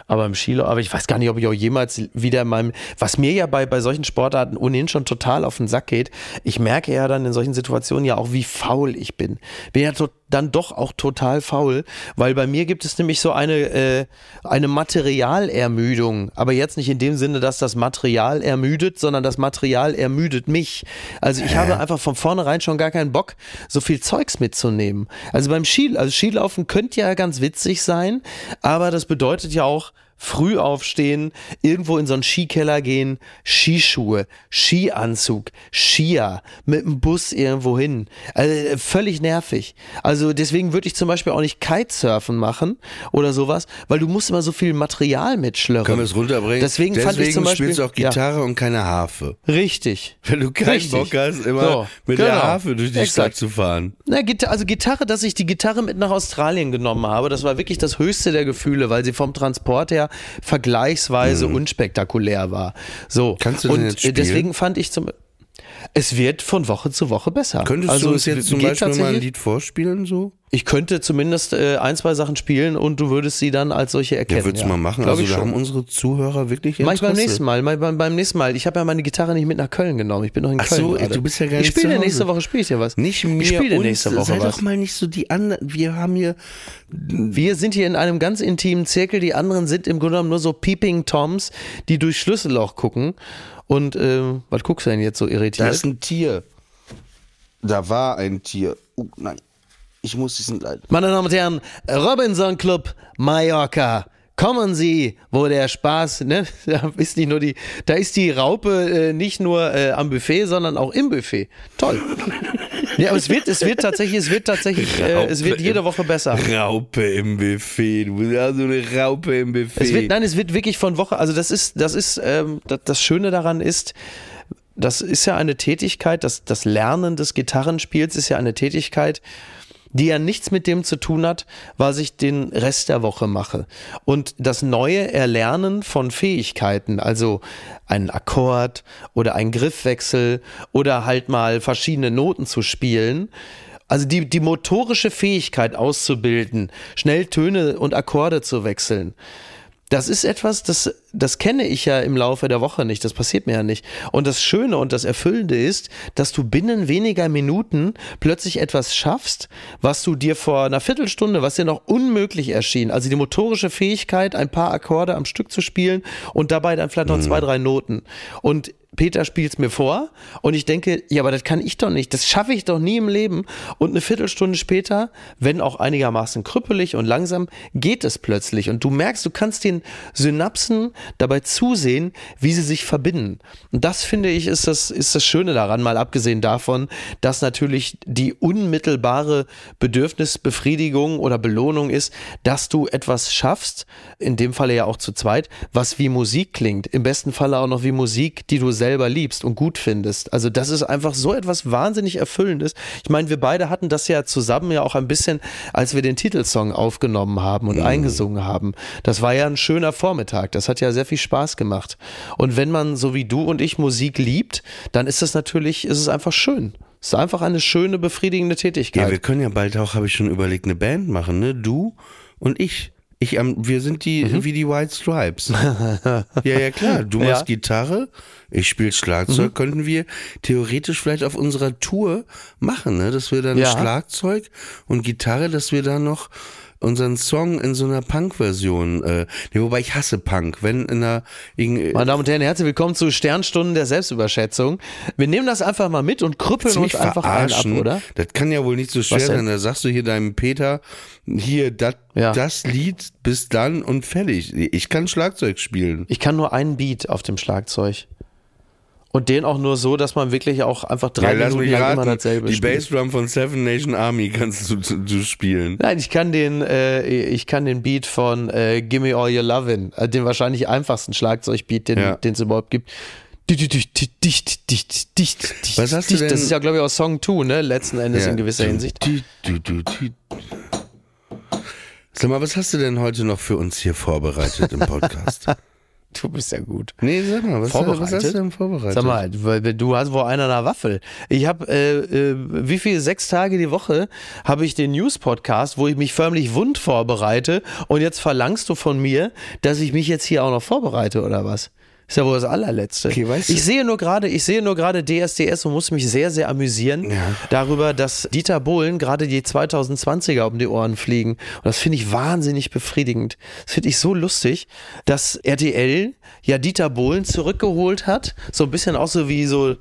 aber im Skilaufen, aber ich weiß gar nicht, ob ich auch jemals wieder in meinem, was mir ja bei, bei solchen Sportarten ohnehin schon total auf den Sack geht, ich merke ja dann in solchen Situationen ja auch, wie faul ich bin. Bin ja to dann doch auch total faul, weil bei mir gibt es nämlich so eine, äh, eine Materialermüdung, aber jetzt nicht in dem Sinne, dass das Material ermüdet, sondern das Material ermüdet mich. Also ich habe einfach von vornherein schon gar keinen Bock, so viel Zeugs mitzunehmen. Also beim Ski, also Skilaufen könnte ja ganz witzig sein, aber das bedeutet ja auch, früh aufstehen, irgendwo in so einen Skikeller gehen, Skischuhe, Skianzug, Skier, mit dem Bus irgendwo hin. Also äh, völlig nervig. Also deswegen würde ich zum Beispiel auch nicht Kitesurfen machen oder sowas, weil du musst immer so viel Material mitschlörren.
Können wir es runterbringen?
Deswegen, fand ich zum Beispiel,
spielst du auch Gitarre und keine Harfe.
Ja, richtig.
Wenn du keinen
Richtig.
Bock hast, immer
So,
mit
genau.
der Harfe durch die Stadt
Exakt.
zu fahren.
Na, also Gitarre, dass ich die Gitarre mit nach Australien genommen habe, das war wirklich das höchste der Gefühle, weil sie vom Transport her vergleichsweise unspektakulär war. So.
Mhm. Kannst du denn
Und
jetzt
äh,
spielen?
deswegen fand ich zum es wird von Woche zu Woche besser.
Könntest
also
du uns jetzt zum Beispiel mal ein Lied vorspielen, so?
Ich könnte zumindest äh, ein, zwei Sachen spielen und du würdest sie dann als solche erkennen.
Ja, würdest du mal machen?
Glaub
Also
ich
da haben unsere Zuhörer wirklich
Mach ich beim
Interesse.
nächsten Mal, mal beim, beim nächsten Mal. Ich habe ja meine Gitarre nicht mit nach Köln genommen. Ich bin noch in
Ach
Köln.
so,
gerade.
du bist ja gar
Ich
nicht
spiele
zu
dir nächste. Woche, spiele ich dir was.
Nicht mir
Ich spiele nächste Woche
sei
was.
doch mal nicht so die anderen. Wir haben hier
Wir sind hier in einem ganz intimen Zirkel, die anderen sind im Grunde genommen nur so Peeping Toms, die durch Schlüsselloch gucken. Und ähm, was guckst du denn jetzt so
Da
irritiert?
ist ein Tier. Da war ein Tier. Oh nein. Ich muss diesen leiden.
Meine Damen und Herren, Robinson Club Mallorca. Kommen Sie, wo der Spaß, ne? Da ist nicht nur die, da ist die Raupe äh, nicht nur äh, am Buffet, sondern auch im Buffet. Toll. Ja, aber es wird, es wird tatsächlich, es wird tatsächlich, äh, es wird jede Woche besser.
Raupe im Buffet. Du bist ja so eine Raupe im Buffet.
Es wird, nein, es wird wirklich von Woche, also das ist, das ist, ähm, das, das Schöne daran ist, das ist ja eine Tätigkeit, das, das Lernen des Gitarrenspiels ist ja eine Tätigkeit, die ja nichts mit dem zu tun hat, was ich den Rest der Woche mache. Und das neue Erlernen von Fähigkeiten, also einen Akkord oder einen Griffwechsel oder halt mal verschiedene Noten zu spielen, also die, die motorische Fähigkeit auszubilden, schnell Töne und Akkorde zu wechseln. Das ist etwas, das, das kenne ich ja im Laufe der Woche nicht. Das passiert mir ja nicht. Und das Schöne und das Erfüllende ist, dass du binnen weniger Minuten plötzlich etwas schaffst, was du dir vor einer Viertelstunde, was dir noch unmöglich erschien, also die motorische Fähigkeit, ein paar Akkorde am Stück zu spielen und dabei dann vielleicht noch zwei, drei Noten. Und Peter spielt's mir vor und ich denke, ja, aber das kann ich doch nicht, das schaffe ich doch nie im Leben. Und eine Viertelstunde später, wenn auch einigermaßen krüppelig und langsam, geht es plötzlich und du merkst, du kannst den Synapsen dabei zusehen, wie sie sich verbinden. Und das finde ich ist das, ist das Schöne daran, mal abgesehen davon, dass natürlich die unmittelbare Bedürfnisbefriedigung oder Belohnung ist, dass du etwas schaffst, in dem Falle ja auch zu zweit, was wie Musik klingt, im besten Falle auch noch wie Musik, die du selber liebst und gut findest. Also das ist einfach so etwas wahnsinnig Erfüllendes. Ich meine, wir beide hatten das ja zusammen ja auch ein bisschen, als wir den Titelsong aufgenommen haben und mhm. eingesungen haben. Das war ja ein schöner Vormittag. Das hat ja sehr viel Spaß gemacht. Und wenn man so wie du und ich Musik liebt, dann ist es natürlich, ist es einfach schön. Es ist einfach eine schöne, befriedigende Tätigkeit.
Ja, wir können ja bald auch, habe ich schon überlegt, eine Band machen, ne? Du und ich. Ich, ähm, wir sind die mhm. wie die White Stripes. ja, ja, klar. Du machst ja. Gitarre, ich spiele Schlagzeug. Mhm. Könnten wir theoretisch vielleicht auf unserer Tour machen, ne? Dass wir dann ja. Schlagzeug und Gitarre, dass wir dann noch unseren Song in so einer Punk-Version, äh, nee, wobei ich hasse Punk, wenn in einer...
Meine Damen und Herren, herzlich willkommen zu Sternstunden der Selbstüberschätzung. Wir nehmen das einfach mal mit und krüppeln uns einfach ein ab, oder?
Das kann ja wohl nicht so schwer sein. Da sagst du hier deinem Peter, hier, dat, ja. das Lied bis dann und fertig. Ich kann Schlagzeug spielen.
Ich kann nur einen Beat auf dem Schlagzeug. Und den auch nur so, dass man wirklich auch einfach drei ja, Minuten lang immer dasselbe
Die. Bassdrum von Seven Nation Army kannst du, du spielen.
Nein, ich kann den, äh, ich kann den Beat von äh, Gimme All Your Lovin', äh, den wahrscheinlich einfachsten Schlagzeugbeat, den ja. es überhaupt gibt. Dicht, dicht, dicht, dicht, dicht,
Was hast du denn?
Das ist ja, glaube ich, auch Song 2, ne? Letzten Endes ja. in gewisser Hinsicht.
Sag mal, was hast du denn heute noch für uns hier vorbereitet im Podcast?
Du bist ja gut.
Nee, sag mal, was, was hast du denn vorbereitet?
Sag mal, du hast wohl einer einer Waffel. Ich habe, äh, äh, wie viel, sechs Tage die Woche habe ich den News-Podcast, wo ich mich förmlich wund vorbereite und jetzt verlangst du von mir, dass ich mich jetzt hier auch noch vorbereite oder was? Ist ja wohl das allerletzte. Okay, weißt du? Ich sehe nur gerade, ich sehe nur gerade DSDS und muss mich sehr, sehr amüsieren ja. darüber, dass Dieter Bohlen gerade die 2020er um die Ohren fliegen. Und das finde ich wahnsinnig befriedigend. Das finde ich so lustig, dass RTL ja Dieter Bohlen zurückgeholt hat. So ein bisschen auch so wie so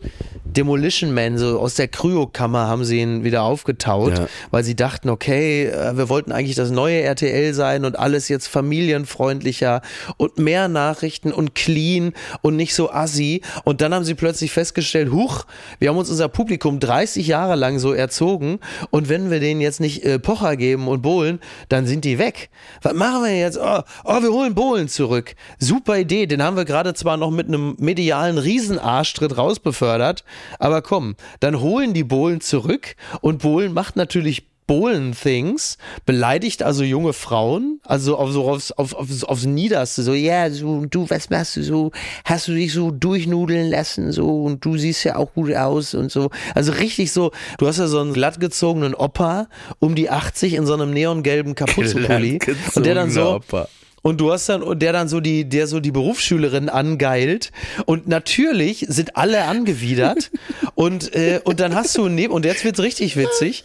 Demolition Man, so aus der Kryokammer haben sie ihn wieder aufgetaut, ja. weil sie dachten, okay, äh, wir wollten eigentlich das neue RTL sein und alles jetzt familienfreundlicher und mehr Nachrichten und clean und nicht so assi. Und dann haben sie plötzlich festgestellt, huch, wir haben uns unser Publikum 30 Jahre lang so erzogen und wenn wir denen jetzt nicht äh, Pocher geben und Bohlen, dann sind die weg. Was machen wir jetzt? Oh, oh wir holen Bohlen zurück. Super Idee, den haben wir gerade zwar noch mit einem medialen Riesenarschtritt rausbefördert, aber komm, dann holen die Bohlen zurück und Bohlen macht natürlich Bohlen-Things, beleidigt also junge Frauen, also auf, so aufs, auf, aufs, aufs Niederste, so, ja, so, du, was machst du so, hast du dich so durchnudeln lassen, so, und du siehst ja auch gut aus und so. Also richtig so, du hast ja so einen glattgezogenen Opa um die 80 in so einem neongelben Kapuzenpulli und der dann so, Opa. Und du hast dann, und der dann so die, der so die Berufsschülerin angeilt. Und natürlich sind alle angewidert. und, äh, und dann hast du neben, und jetzt wird's richtig witzig.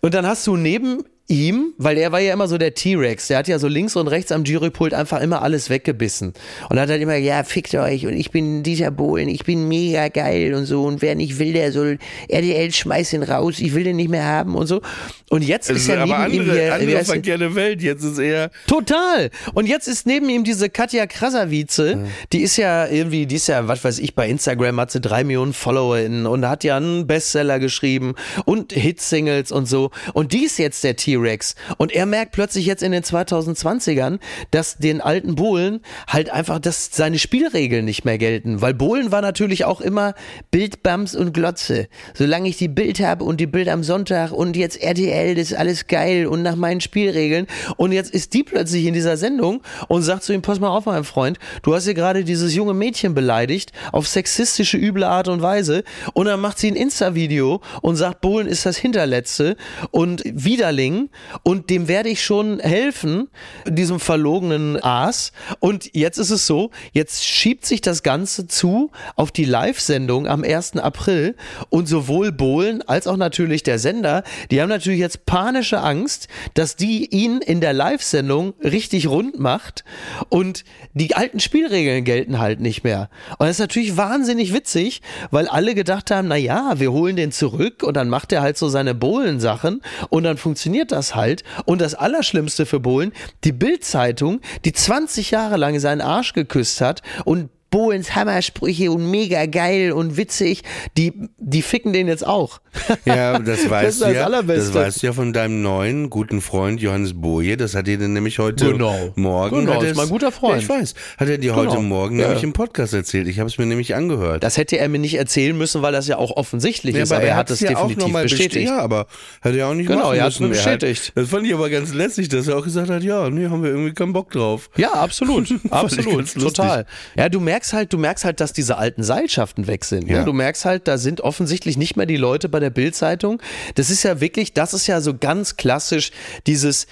Und dann hast du neben ihm, weil er war ja immer so der T-Rex, der hat ja so links und rechts am Jurypult einfach immer alles weggebissen. Und hat halt immer, ja, fickt euch und ich bin dieser Bohlen, ich bin mega geil und so und wer nicht will, der soll, RDL schmeißt ihn raus, ich will den nicht mehr haben und so. Und jetzt ist, ist ja neben
andere,
ihm hier,
andere verkehrte Welt, jetzt ist er.
Total! Und jetzt ist neben ihm diese Katja Krasavice, ja. die ist ja irgendwie, die ist ja, was weiß ich, bei Instagram hat sie drei Millionen FollowerInnen und hat ja einen Bestseller geschrieben und Hitsingles und so. Und die ist jetzt der T-Rex T-Rex. Und er merkt plötzlich jetzt in den 2020ern, dass den alten Bohlen halt einfach, dass seine Spielregeln nicht mehr gelten. Weil Bohlen war natürlich auch immer Bildbums und Glotze. Solange ich die Bild habe und die Bild am Sonntag und jetzt RTL, das ist alles geil und nach meinen Spielregeln. Und jetzt ist die plötzlich in dieser Sendung und sagt zu ihm, pass mal auf, mein Freund, du hast hier gerade dieses junge Mädchen beleidigt auf sexistische, üble Art und Weise. Und dann macht sie ein Insta-Video und sagt, Bohlen ist das Hinterletzte und Widerling und dem werde ich schon helfen, diesem verlogenen Aas. Und jetzt ist es so, jetzt schiebt sich das Ganze zu auf die Live-Sendung am 1. April und sowohl Bohlen als auch natürlich der Sender, die haben natürlich jetzt panische Angst, dass die ihn in der Live-Sendung richtig rund macht und die alten Spielregeln gelten halt nicht mehr. Und das ist natürlich wahnsinnig witzig, weil alle gedacht haben, na ja, wir holen den zurück und dann macht er halt so seine Bohlen-Sachen und dann funktioniert das halt. Und das Allerschlimmste für Bohlen, die Bild-Zeitung, die 20 Jahre lang seinen Arsch geküsst hat und Bohlens Hammersprüche und mega geil und witzig, die, die ficken den jetzt auch.
Ja, das weißt du
das
ja. Das weißt du ja von deinem neuen guten Freund Johannes Boje. Das hat er dir nämlich heute
Genau.
Morgen.
Genau, ist mein guter Freund.
Ja, ich weiß. Hat er dir heute
Genau.
Morgen
Ja.
nämlich im Podcast erzählt. Ich habe es mir nämlich angehört.
Das hätte er mir nicht erzählen müssen, weil das ja auch offensichtlich ist, aber er hat es
ja auch
definitiv bestätigt.
Ja, aber hat er auch nicht
Genau,
machen
er
müssen.
mir
Er hat-
bestätigt.
Das fand ich aber ganz lässig, dass er auch gesagt hat, ja, nee, haben wir irgendwie keinen Bock drauf.
Ja, absolut, absolut, total. Ja, du merkst halt, du merkst halt, dass diese alten Seilschaften weg sind.
Ja.
Ne? Du merkst halt, da sind offensichtlich nicht mehr die Leute bei der Bildzeitung. Das ist ja wirklich, das ist ja so ganz klassisch dieses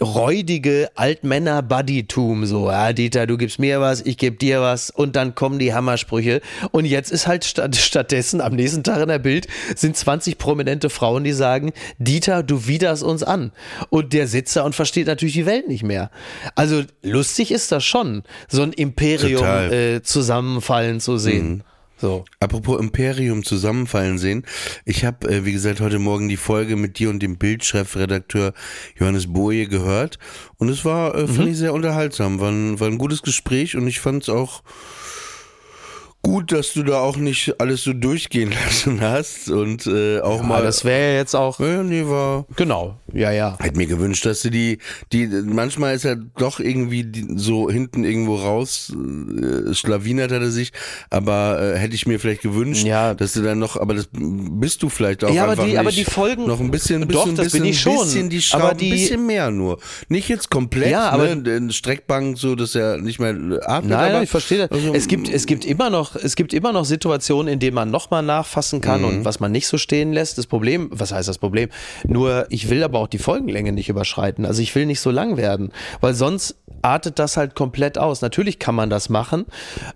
räudige Altmänner-Buddytum, so, ja, Dieter, du gibst mir was, ich geb dir was und dann kommen die Hammersprüche. Und jetzt ist halt statt, stattdessen am nächsten Tag in der Bild sind 20 prominente Frauen, die sagen, Dieter, du widerst uns an. Und der sitzt da und versteht natürlich die Welt nicht mehr. Also lustig ist das schon, so ein Imperium äh, zusammenfallen zu sehen. So.
Apropos Imperium zusammenfallen sehen. Ich habe, äh, wie gesagt, heute Morgen die Folge mit dir und dem Bildchefredakteur Johannes Boje gehört. Und es war, äh, fand ich sehr unterhaltsam. War ein, war ein gutes Gespräch und ich fand es auch gut, dass du da auch nicht alles so durchgehen lassen hast und äh, auch
Aber
mal.
das wäre ja jetzt auch.
ja, nee, war.
Genau, ja, ja.
Hätte mir gewünscht, dass du die, die, manchmal ist er doch irgendwie die, so hinten irgendwo raus, äh, schlawinert hat er sich, aber äh, hätte ich mir vielleicht gewünscht,
Ja.
dass du dann noch, aber das bist du vielleicht auch
Ja, aber
einfach
die-
nicht.
aber die Folgen-
noch ein bisschen,
Doch,
bisschen,
das
bisschen,
bin ich schon.
bisschen die
Aber
Schrauben,
die-
ein bisschen mehr nur. Nicht jetzt komplett,
Ja, aber-
ne, in Streckbank, so, dass er nicht mehr atmet,
Nein,
aber,
nein, ich verstehe das.
also,
es gibt, es gibt immer noch, es gibt immer noch Situationen, in denen man nochmal nachfassen kann
Mhm.
und was man nicht so stehen lässt. Das Problem, was heißt das Problem? Nur, ich will aber auch die Folgenlänge nicht überschreiten. Also ich will nicht so lang werden, weil sonst artet das halt komplett aus. Natürlich kann man das machen,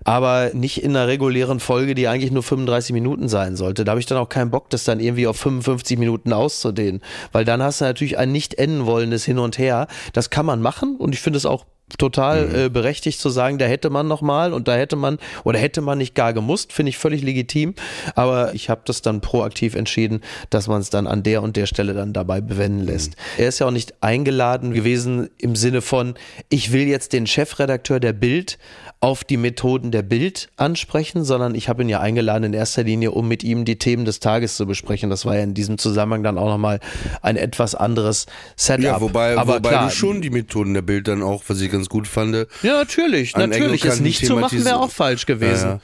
aber nicht in einer regulären Folge, die eigentlich nur 35 Minuten sein sollte. Da habe ich dann auch keinen Bock, das dann irgendwie auf 55 Minuten auszudehnen, weil dann hast du natürlich ein nicht enden wollendes Hin und Her. Das kann man machen und ich finde es auch total äh, berechtigt zu sagen, da hätte man noch mal und da hätte man oder hätte man nicht gar gemusst, finde ich völlig legitim. Aber ich habe das dann proaktiv entschieden, dass man es dann an der und der Stelle dann dabei bewenden lässt. Er ist ja auch nicht eingeladen gewesen im Sinne von, ich will jetzt den Chefredakteur der Bild auf die Methoden der Bild ansprechen, sondern ich habe ihn ja eingeladen in erster Linie, um mit ihm die Themen des Tages zu besprechen. Das war ja in diesem Zusammenhang dann auch nochmal ein etwas anderes Setup.
ja, wobei,
Aber
wobei
klar,
du schon die Methoden der Bild dann auch, was ich ganz gut fand,
ja, natürlich, natürlich. Es nicht zu machen wäre auch falsch gewesen.
Ja.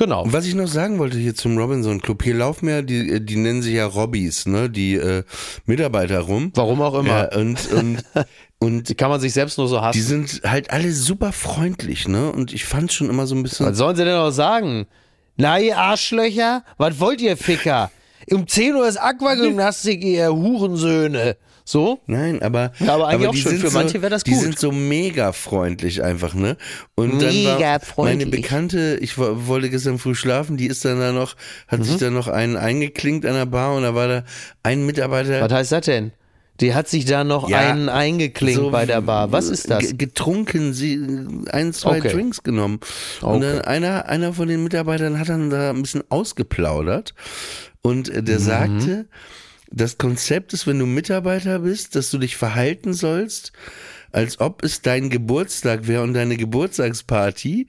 Genau.
Was ich noch sagen wollte hier zum Robinson Club, hier laufen ja, die, die nennen sich ja Robbys, ne, die äh, Mitarbeiter rum.
Warum auch immer.
Ja, und, und, und
Die kann man sich selbst nur so
die
hassen.
sind halt alle super freundlich, ne? Und ich fand schon immer so ein bisschen.
Was sollen sie denn auch sagen? Na, ihr Arschlöcher, was wollt ihr, Ficker? Um 10 Uhr ist Aquagymnastik, ihr Hurensöhne. So?
Nein, aber.
Ja, aber eigentlich auch
die
schön.
sind
Für
so,
manche wäre das
Die
gut.
sind so mega freundlich einfach, ne? Und dann
Mega
war meine
freundlich.
Bekannte, ich wo- wollte gestern früh schlafen, die ist dann da noch, hat
Mhm.
sich dann noch einen eingeklinkt an der Bar und da war da ein Mitarbeiter.
Was heißt das denn? Die hat sich da noch
Ja,
einen eingeklinkt
so
bei der Bar. Was ist das?
ge- Getrunken, sie ein, zwei
Okay.
Drinks genommen. Und dann einer, einer von den Mitarbeitern hat dann da ein bisschen ausgeplaudert und äh,
Mhm.
der sagte, das Konzept ist, wenn du Mitarbeiter bist, dass du dich verhalten sollst, als ob es dein Geburtstag wäre und deine Geburtstagsparty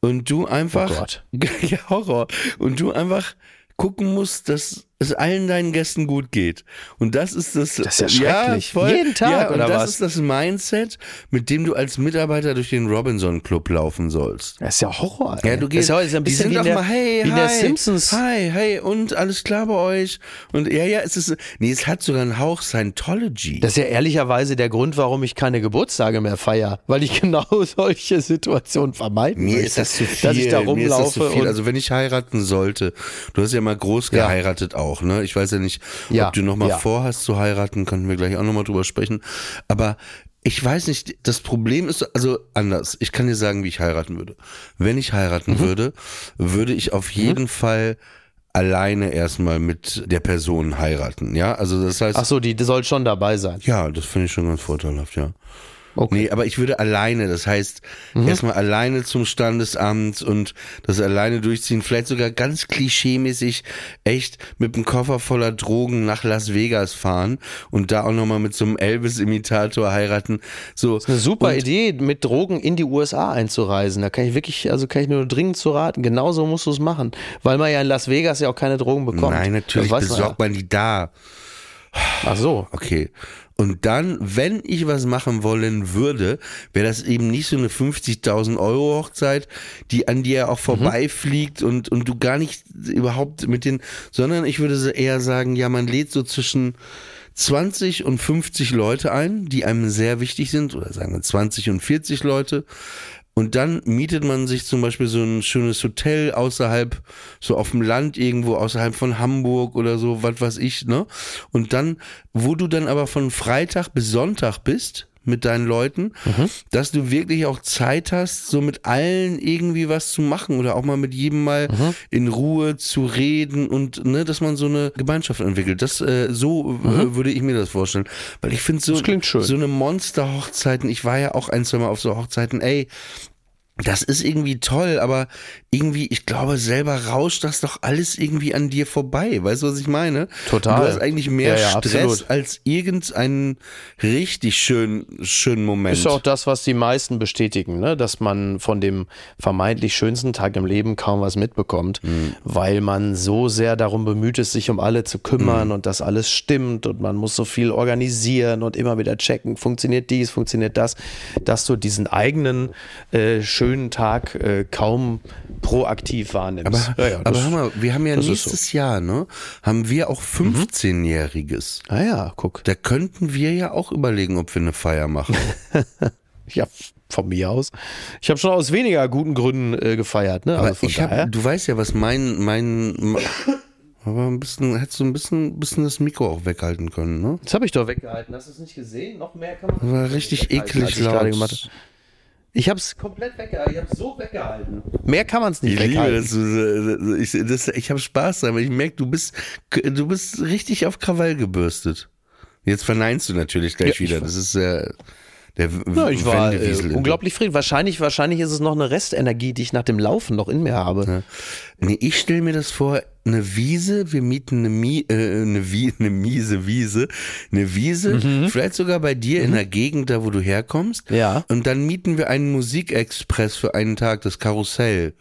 und du einfach,
Oh Gott.
ja, Horror, und du einfach gucken musst, dass es allen deinen Gästen gut geht. Und das ist das.
Das ist ja schrecklich. Jeden Tag,
ja, und
oder
das
was?
ist das Mindset, mit dem du als Mitarbeiter durch den Robinson Club laufen sollst.
Das ist ja Horror. Ey.
Ja, du
das
gehst,
ja, ist ja ein
die
bisschen
sind
wie in der,
mal, hey,
wie
hi,
der Simpsons.
Hi, hey, und alles klar bei euch? Und ja, ja, es ist, nee, es hat sogar einen Hauch Scientology.
Das ist ja ehrlicherweise der Grund, warum ich keine Geburtstage mehr feiere, weil ich genau solche Situationen vermeiden
mir
möchte.
ist das zu viel.
Dass ich da
mir ist das
rumlaufe
zu viel. Also wenn ich heiraten sollte, du hast ja mal groß
Ja.
geheiratet auch. Auch, ne? Ich weiß ja nicht,
Ja,
ob du nochmal
ja.
vorhast zu heiraten, können wir gleich auch nochmal drüber sprechen. Aber ich weiß nicht, das Problem ist, also anders. Ich kann dir sagen, wie ich heiraten würde. Wenn ich heiraten
Mhm.
würde, würde ich auf jeden Fall alleine erstmal mit der Person heiraten, ja? Also das heißt,
Ach so, die, die soll schon dabei sein.
ja, das finde ich schon ganz vorteilhaft, ja.
Okay. Mhm.
Nee, aber ich würde alleine, das heißt, erstmal alleine zum Standesamt und das alleine durchziehen, vielleicht sogar ganz klischeemäßig echt mit einem Koffer voller Drogen nach Las Vegas fahren und da auch nochmal mit so einem Elvis-Imitator heiraten. So.
Eine super
und,
Idee, mit Drogen in die USA einzureisen. Da kann ich wirklich, also kann ich nur dringend zu raten. Genauso musst du es machen. Weil man ja in Las Vegas ja auch keine Drogen bekommt.
Nein, natürlich
Das weiß man
besorgt man die da.
Ach so.
Okay. Und dann, wenn ich was machen wollen würde, wäre das eben nicht so eine 50.000 Euro Hochzeit, die an dir auch vorbeifliegt und, und du gar nicht überhaupt mit den, sondern ich würde eher sagen, ja, man lädt so zwischen 20 und 50 Leute ein, die einem sehr wichtig sind, oder sagen wir 20 und 40 Leute. Und dann mietet man sich zum Beispiel so ein schönes Hotel außerhalb, so auf dem Land irgendwo, außerhalb von Hamburg oder so, was weiß ich, ne? Und dann, wo du dann aber von Freitag bis Sonntag bist mit deinen Leuten, dass du wirklich auch Zeit hast, so mit allen irgendwie was zu machen oder auch mal mit jedem mal in Ruhe zu reden und ne, dass man so eine Gemeinschaft entwickelt. Das äh, so äh, würde ich mir das vorstellen, weil ich finde so
Das klingt schön.
so eine Monster-Hochzeiten. Ich war ja auch ein, zwei Mal auf so Hochzeiten. Ey, das ist irgendwie toll, aber irgendwie, ich glaube, selber rauscht das doch alles irgendwie an dir vorbei. Weißt du, was ich meine?
Total.
Du hast eigentlich mehr
Ja, ja,
Stress
absolut.
als irgendeinen richtig schönen, schönen Moment.
Ist auch das, was die meisten bestätigen, ne? dass man von dem vermeintlich schönsten Tag im Leben kaum was mitbekommt,
Mhm.
weil man so sehr darum bemüht ist, sich um alle zu
Mhm.
kümmern und dass alles stimmt und man muss so viel organisieren und immer wieder checken, funktioniert dies, funktioniert das, dass du diesen eigenen äh, schönen Tag äh, kaum proaktiv wahrnimmst.
aber,
ja, ja,
aber
das-
hör mal, wir haben ja
das
nächstes Jahr, ne? Haben wir auch 15-Jähriges.
ah ja, guck.
Da könnten wir ja auch überlegen, ob wir eine Feier machen.
Ja, von mir aus. Ich habe schon aus weniger guten Gründen äh, gefeiert, ne?
Aber
Also
ich habe, du weißt ja, was mein, mein, aber ein bisschen, hättest du ein bisschen, bisschen das Mikro auch weghalten können, ne?
Das habe ich doch weggehalten. Hast du es nicht gesehen? Noch mehr kann man.
War richtig eklig laut.
Ich habe es komplett weggehalten. Ich habe es so weggehalten. Mehr kann man es nicht
Ich liebe,
weghalten.
du, äh, ich, das, ich habe Spaß weil ich merke, du bist, du bist richtig auf Krawall gebürstet. Jetzt verneinst du natürlich gleich
Ja,
wieder. Das ist äh, der
Ja, ich war äh, unglaublich friedlich. Wahrscheinlich, wahrscheinlich ist es noch eine Restenergie, die ich nach dem Laufen noch in mir habe.
Nee, ich stelle mir das vor, eine Wiese, wir mieten eine, Mi äh, eine, Wie eine miese Wiese, eine Wiese, vielleicht sogar bei dir in der Gegend, da wo du herkommst.
Ja.
Und dann mieten wir einen Musikexpress für einen Tag, das Karussell.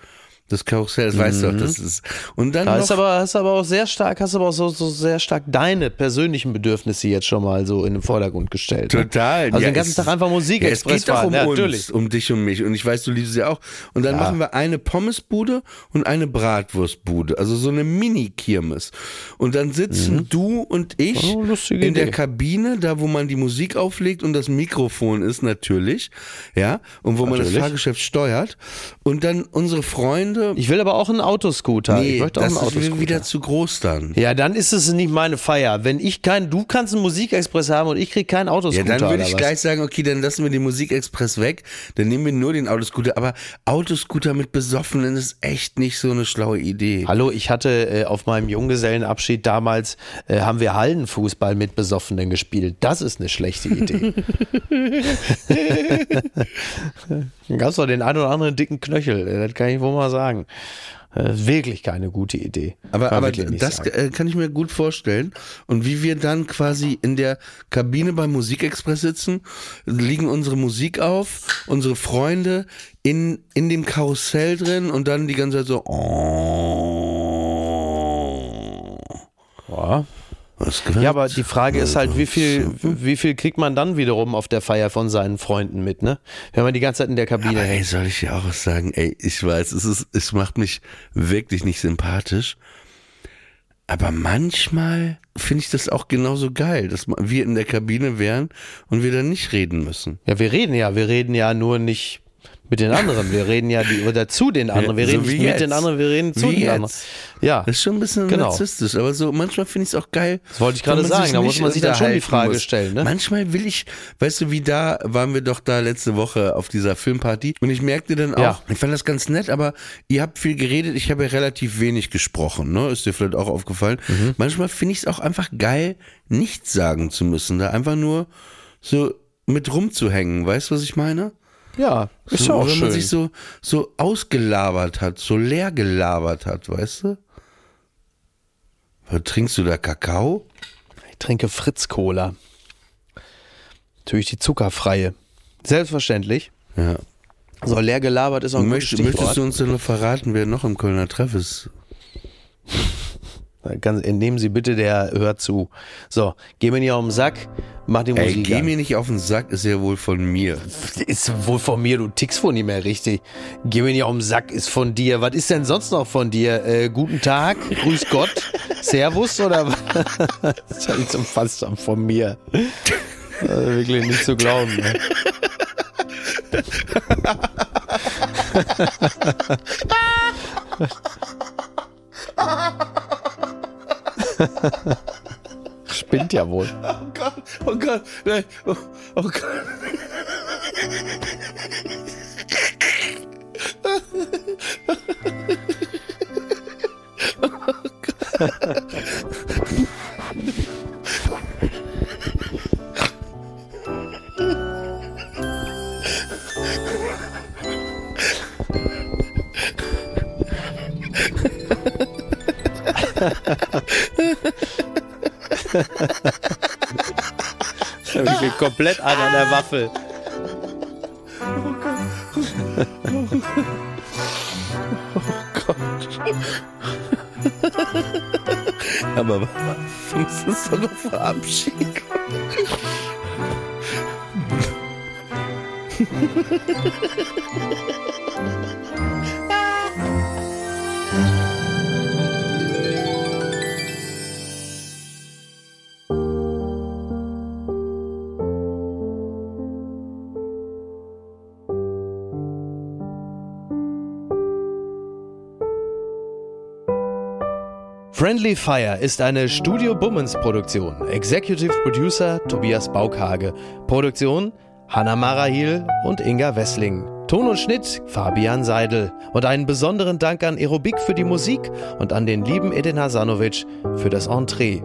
Das Karussell, das weißt du auch, das ist. Und dann
Da
noch,
aber, hast aber auch sehr stark, hast aber auch so, so sehr stark deine persönlichen Bedürfnisse jetzt schon mal so in den Vordergrund gestellt. ne?
Total.
Also
Ja,
den ganzen
es-
Tag einfach Musik
ja, es geht doch um
ja,
uns,
natürlich.
um dich und mich. Und ich weiß, du liebst sie auch. Und dann machen wir eine Pommesbude und eine Bratwurstbude. Also so eine Mini-Kirmes. Und dann sitzen du und ich
Oh,
in der
Idee.
Kabine, da wo man die Musik auflegt und das Mikrofon ist natürlich. Ja. Und wo man das
Natürlich.
Fahrgeschäft steuert. Und dann unsere Freunde.
Ich will aber auch einen Autoscooter. ich
nee,
möchte auch
das
einen
ist
Autoscooter.
wieder zu groß dann.
Ja, dann ist es nicht meine Feier. Wenn ich kein, du kannst einen Musikexpress haben und ich krieg keinen
Ja,
Autoscooter.
dann würde ich
was?
gleich sagen, okay, dann lassen wir den Musikexpress weg, dann nehmen wir nur den Autoscooter. Aber Autoscooter mit Besoffenen ist echt nicht so eine schlaue Idee.
Hallo, ich hatte äh, auf meinem Junggesellenabschied damals, äh, haben wir Hallenfußball mit Besoffenen gespielt. Das ist eine schlechte Idee. Dann gab es doch den einen oder anderen dicken Knöchel, äh, das kann ich wohl mal sagen. Äh, wirklich keine gute Idee.
Aber, aber das
sagen.
äh, kann ich mir gut vorstellen. Und wie wir dann quasi in der Kabine beim Musikexpress sitzen, liegen unsere Musik auf, unsere Freunde in, in dem Karussell drin und dann die ganze Zeit so. Oh,
Ja. Ja, aber die Frage ist halt, wie viel, wie viel kriegt man dann wiederum auf der Feier von seinen Freunden mit, ne? Wenn man die ganze Zeit in der Kabine
Aber ey,
hängt.
soll ich dir auch was sagen? Ey, ich weiß, es ist, es macht mich wirklich nicht sympathisch. Aber manchmal finde ich das auch genauso geil, dass wir in der Kabine wären und wir dann nicht reden müssen.
Ja, wir reden ja, wir reden ja nur nicht Mit den anderen. Wir reden ja die, oder zu den anderen. Wir
so
reden
wie
nicht mit
jetzt.
den anderen, wir reden zu
Wie
den
jetzt.
anderen. Ja,
Das ist schon ein bisschen
Genau.
narzisstisch, aber so manchmal finde ich es auch geil.
Das wollte ich gerade sagen, da muss man sich dann schon die Frage
muss.
stellen, ne?
Manchmal will ich, weißt du, wie da waren wir doch da letzte Woche auf dieser Filmparty und ich merkte dann auch,
Ja.
ich fand das ganz nett, aber ihr habt viel geredet, ich habe ja relativ wenig gesprochen, ne? Ist dir vielleicht auch aufgefallen.
Mhm.
Manchmal finde ich es auch einfach geil, nichts sagen zu müssen, da einfach nur so mit rumzuhängen, weißt du, was ich meine?
Ja, ist
so,
ja auch
wenn
schön.
man sich so, so ausgelabert hat, so leer gelabert hat, weißt du? Trinkst du da Kakao?
Ich trinke Fritz Cola. Natürlich die zuckerfreie. Selbstverständlich.
Ja.
So leer gelabert ist auch ein
Möcht, möchtest du uns denn noch verraten, wer noch im Kölner Treff ist?
Ganz, nehmen Sie bitte der hört zu. So, geh mir nicht auf den Sack, mach die
Ey,
Musik
geh
an.
mir nicht auf den Sack, ist ja wohl von mir.
Ist wohl von mir, du tickst wohl nicht mehr richtig. Geh mir nicht auf den Sack, ist von dir. Was ist denn sonst noch von dir? Äh, guten Tag, grüß Gott, Servus oder was? Das ist ja nicht so fast von mir. Also wirklich nicht zu glauben. Ne? Spinnt ja wohl.
Oh Gott, oh Gott, nein, oh, oh Gott.
Wirklich komplett an an der Waffel.
Aber wir müssen uns doch noch verabschieden.
Friendly Fire ist eine Studio Bummens Produktion. Executive Producer Tobias Baukhage. Produktion Hanna Marahil und Inga Wessling. Ton und Schnitt Fabian Seidel. Und einen besonderen Dank an Aerobik für die Musik und an den lieben Edin Hasanovic für das Entree.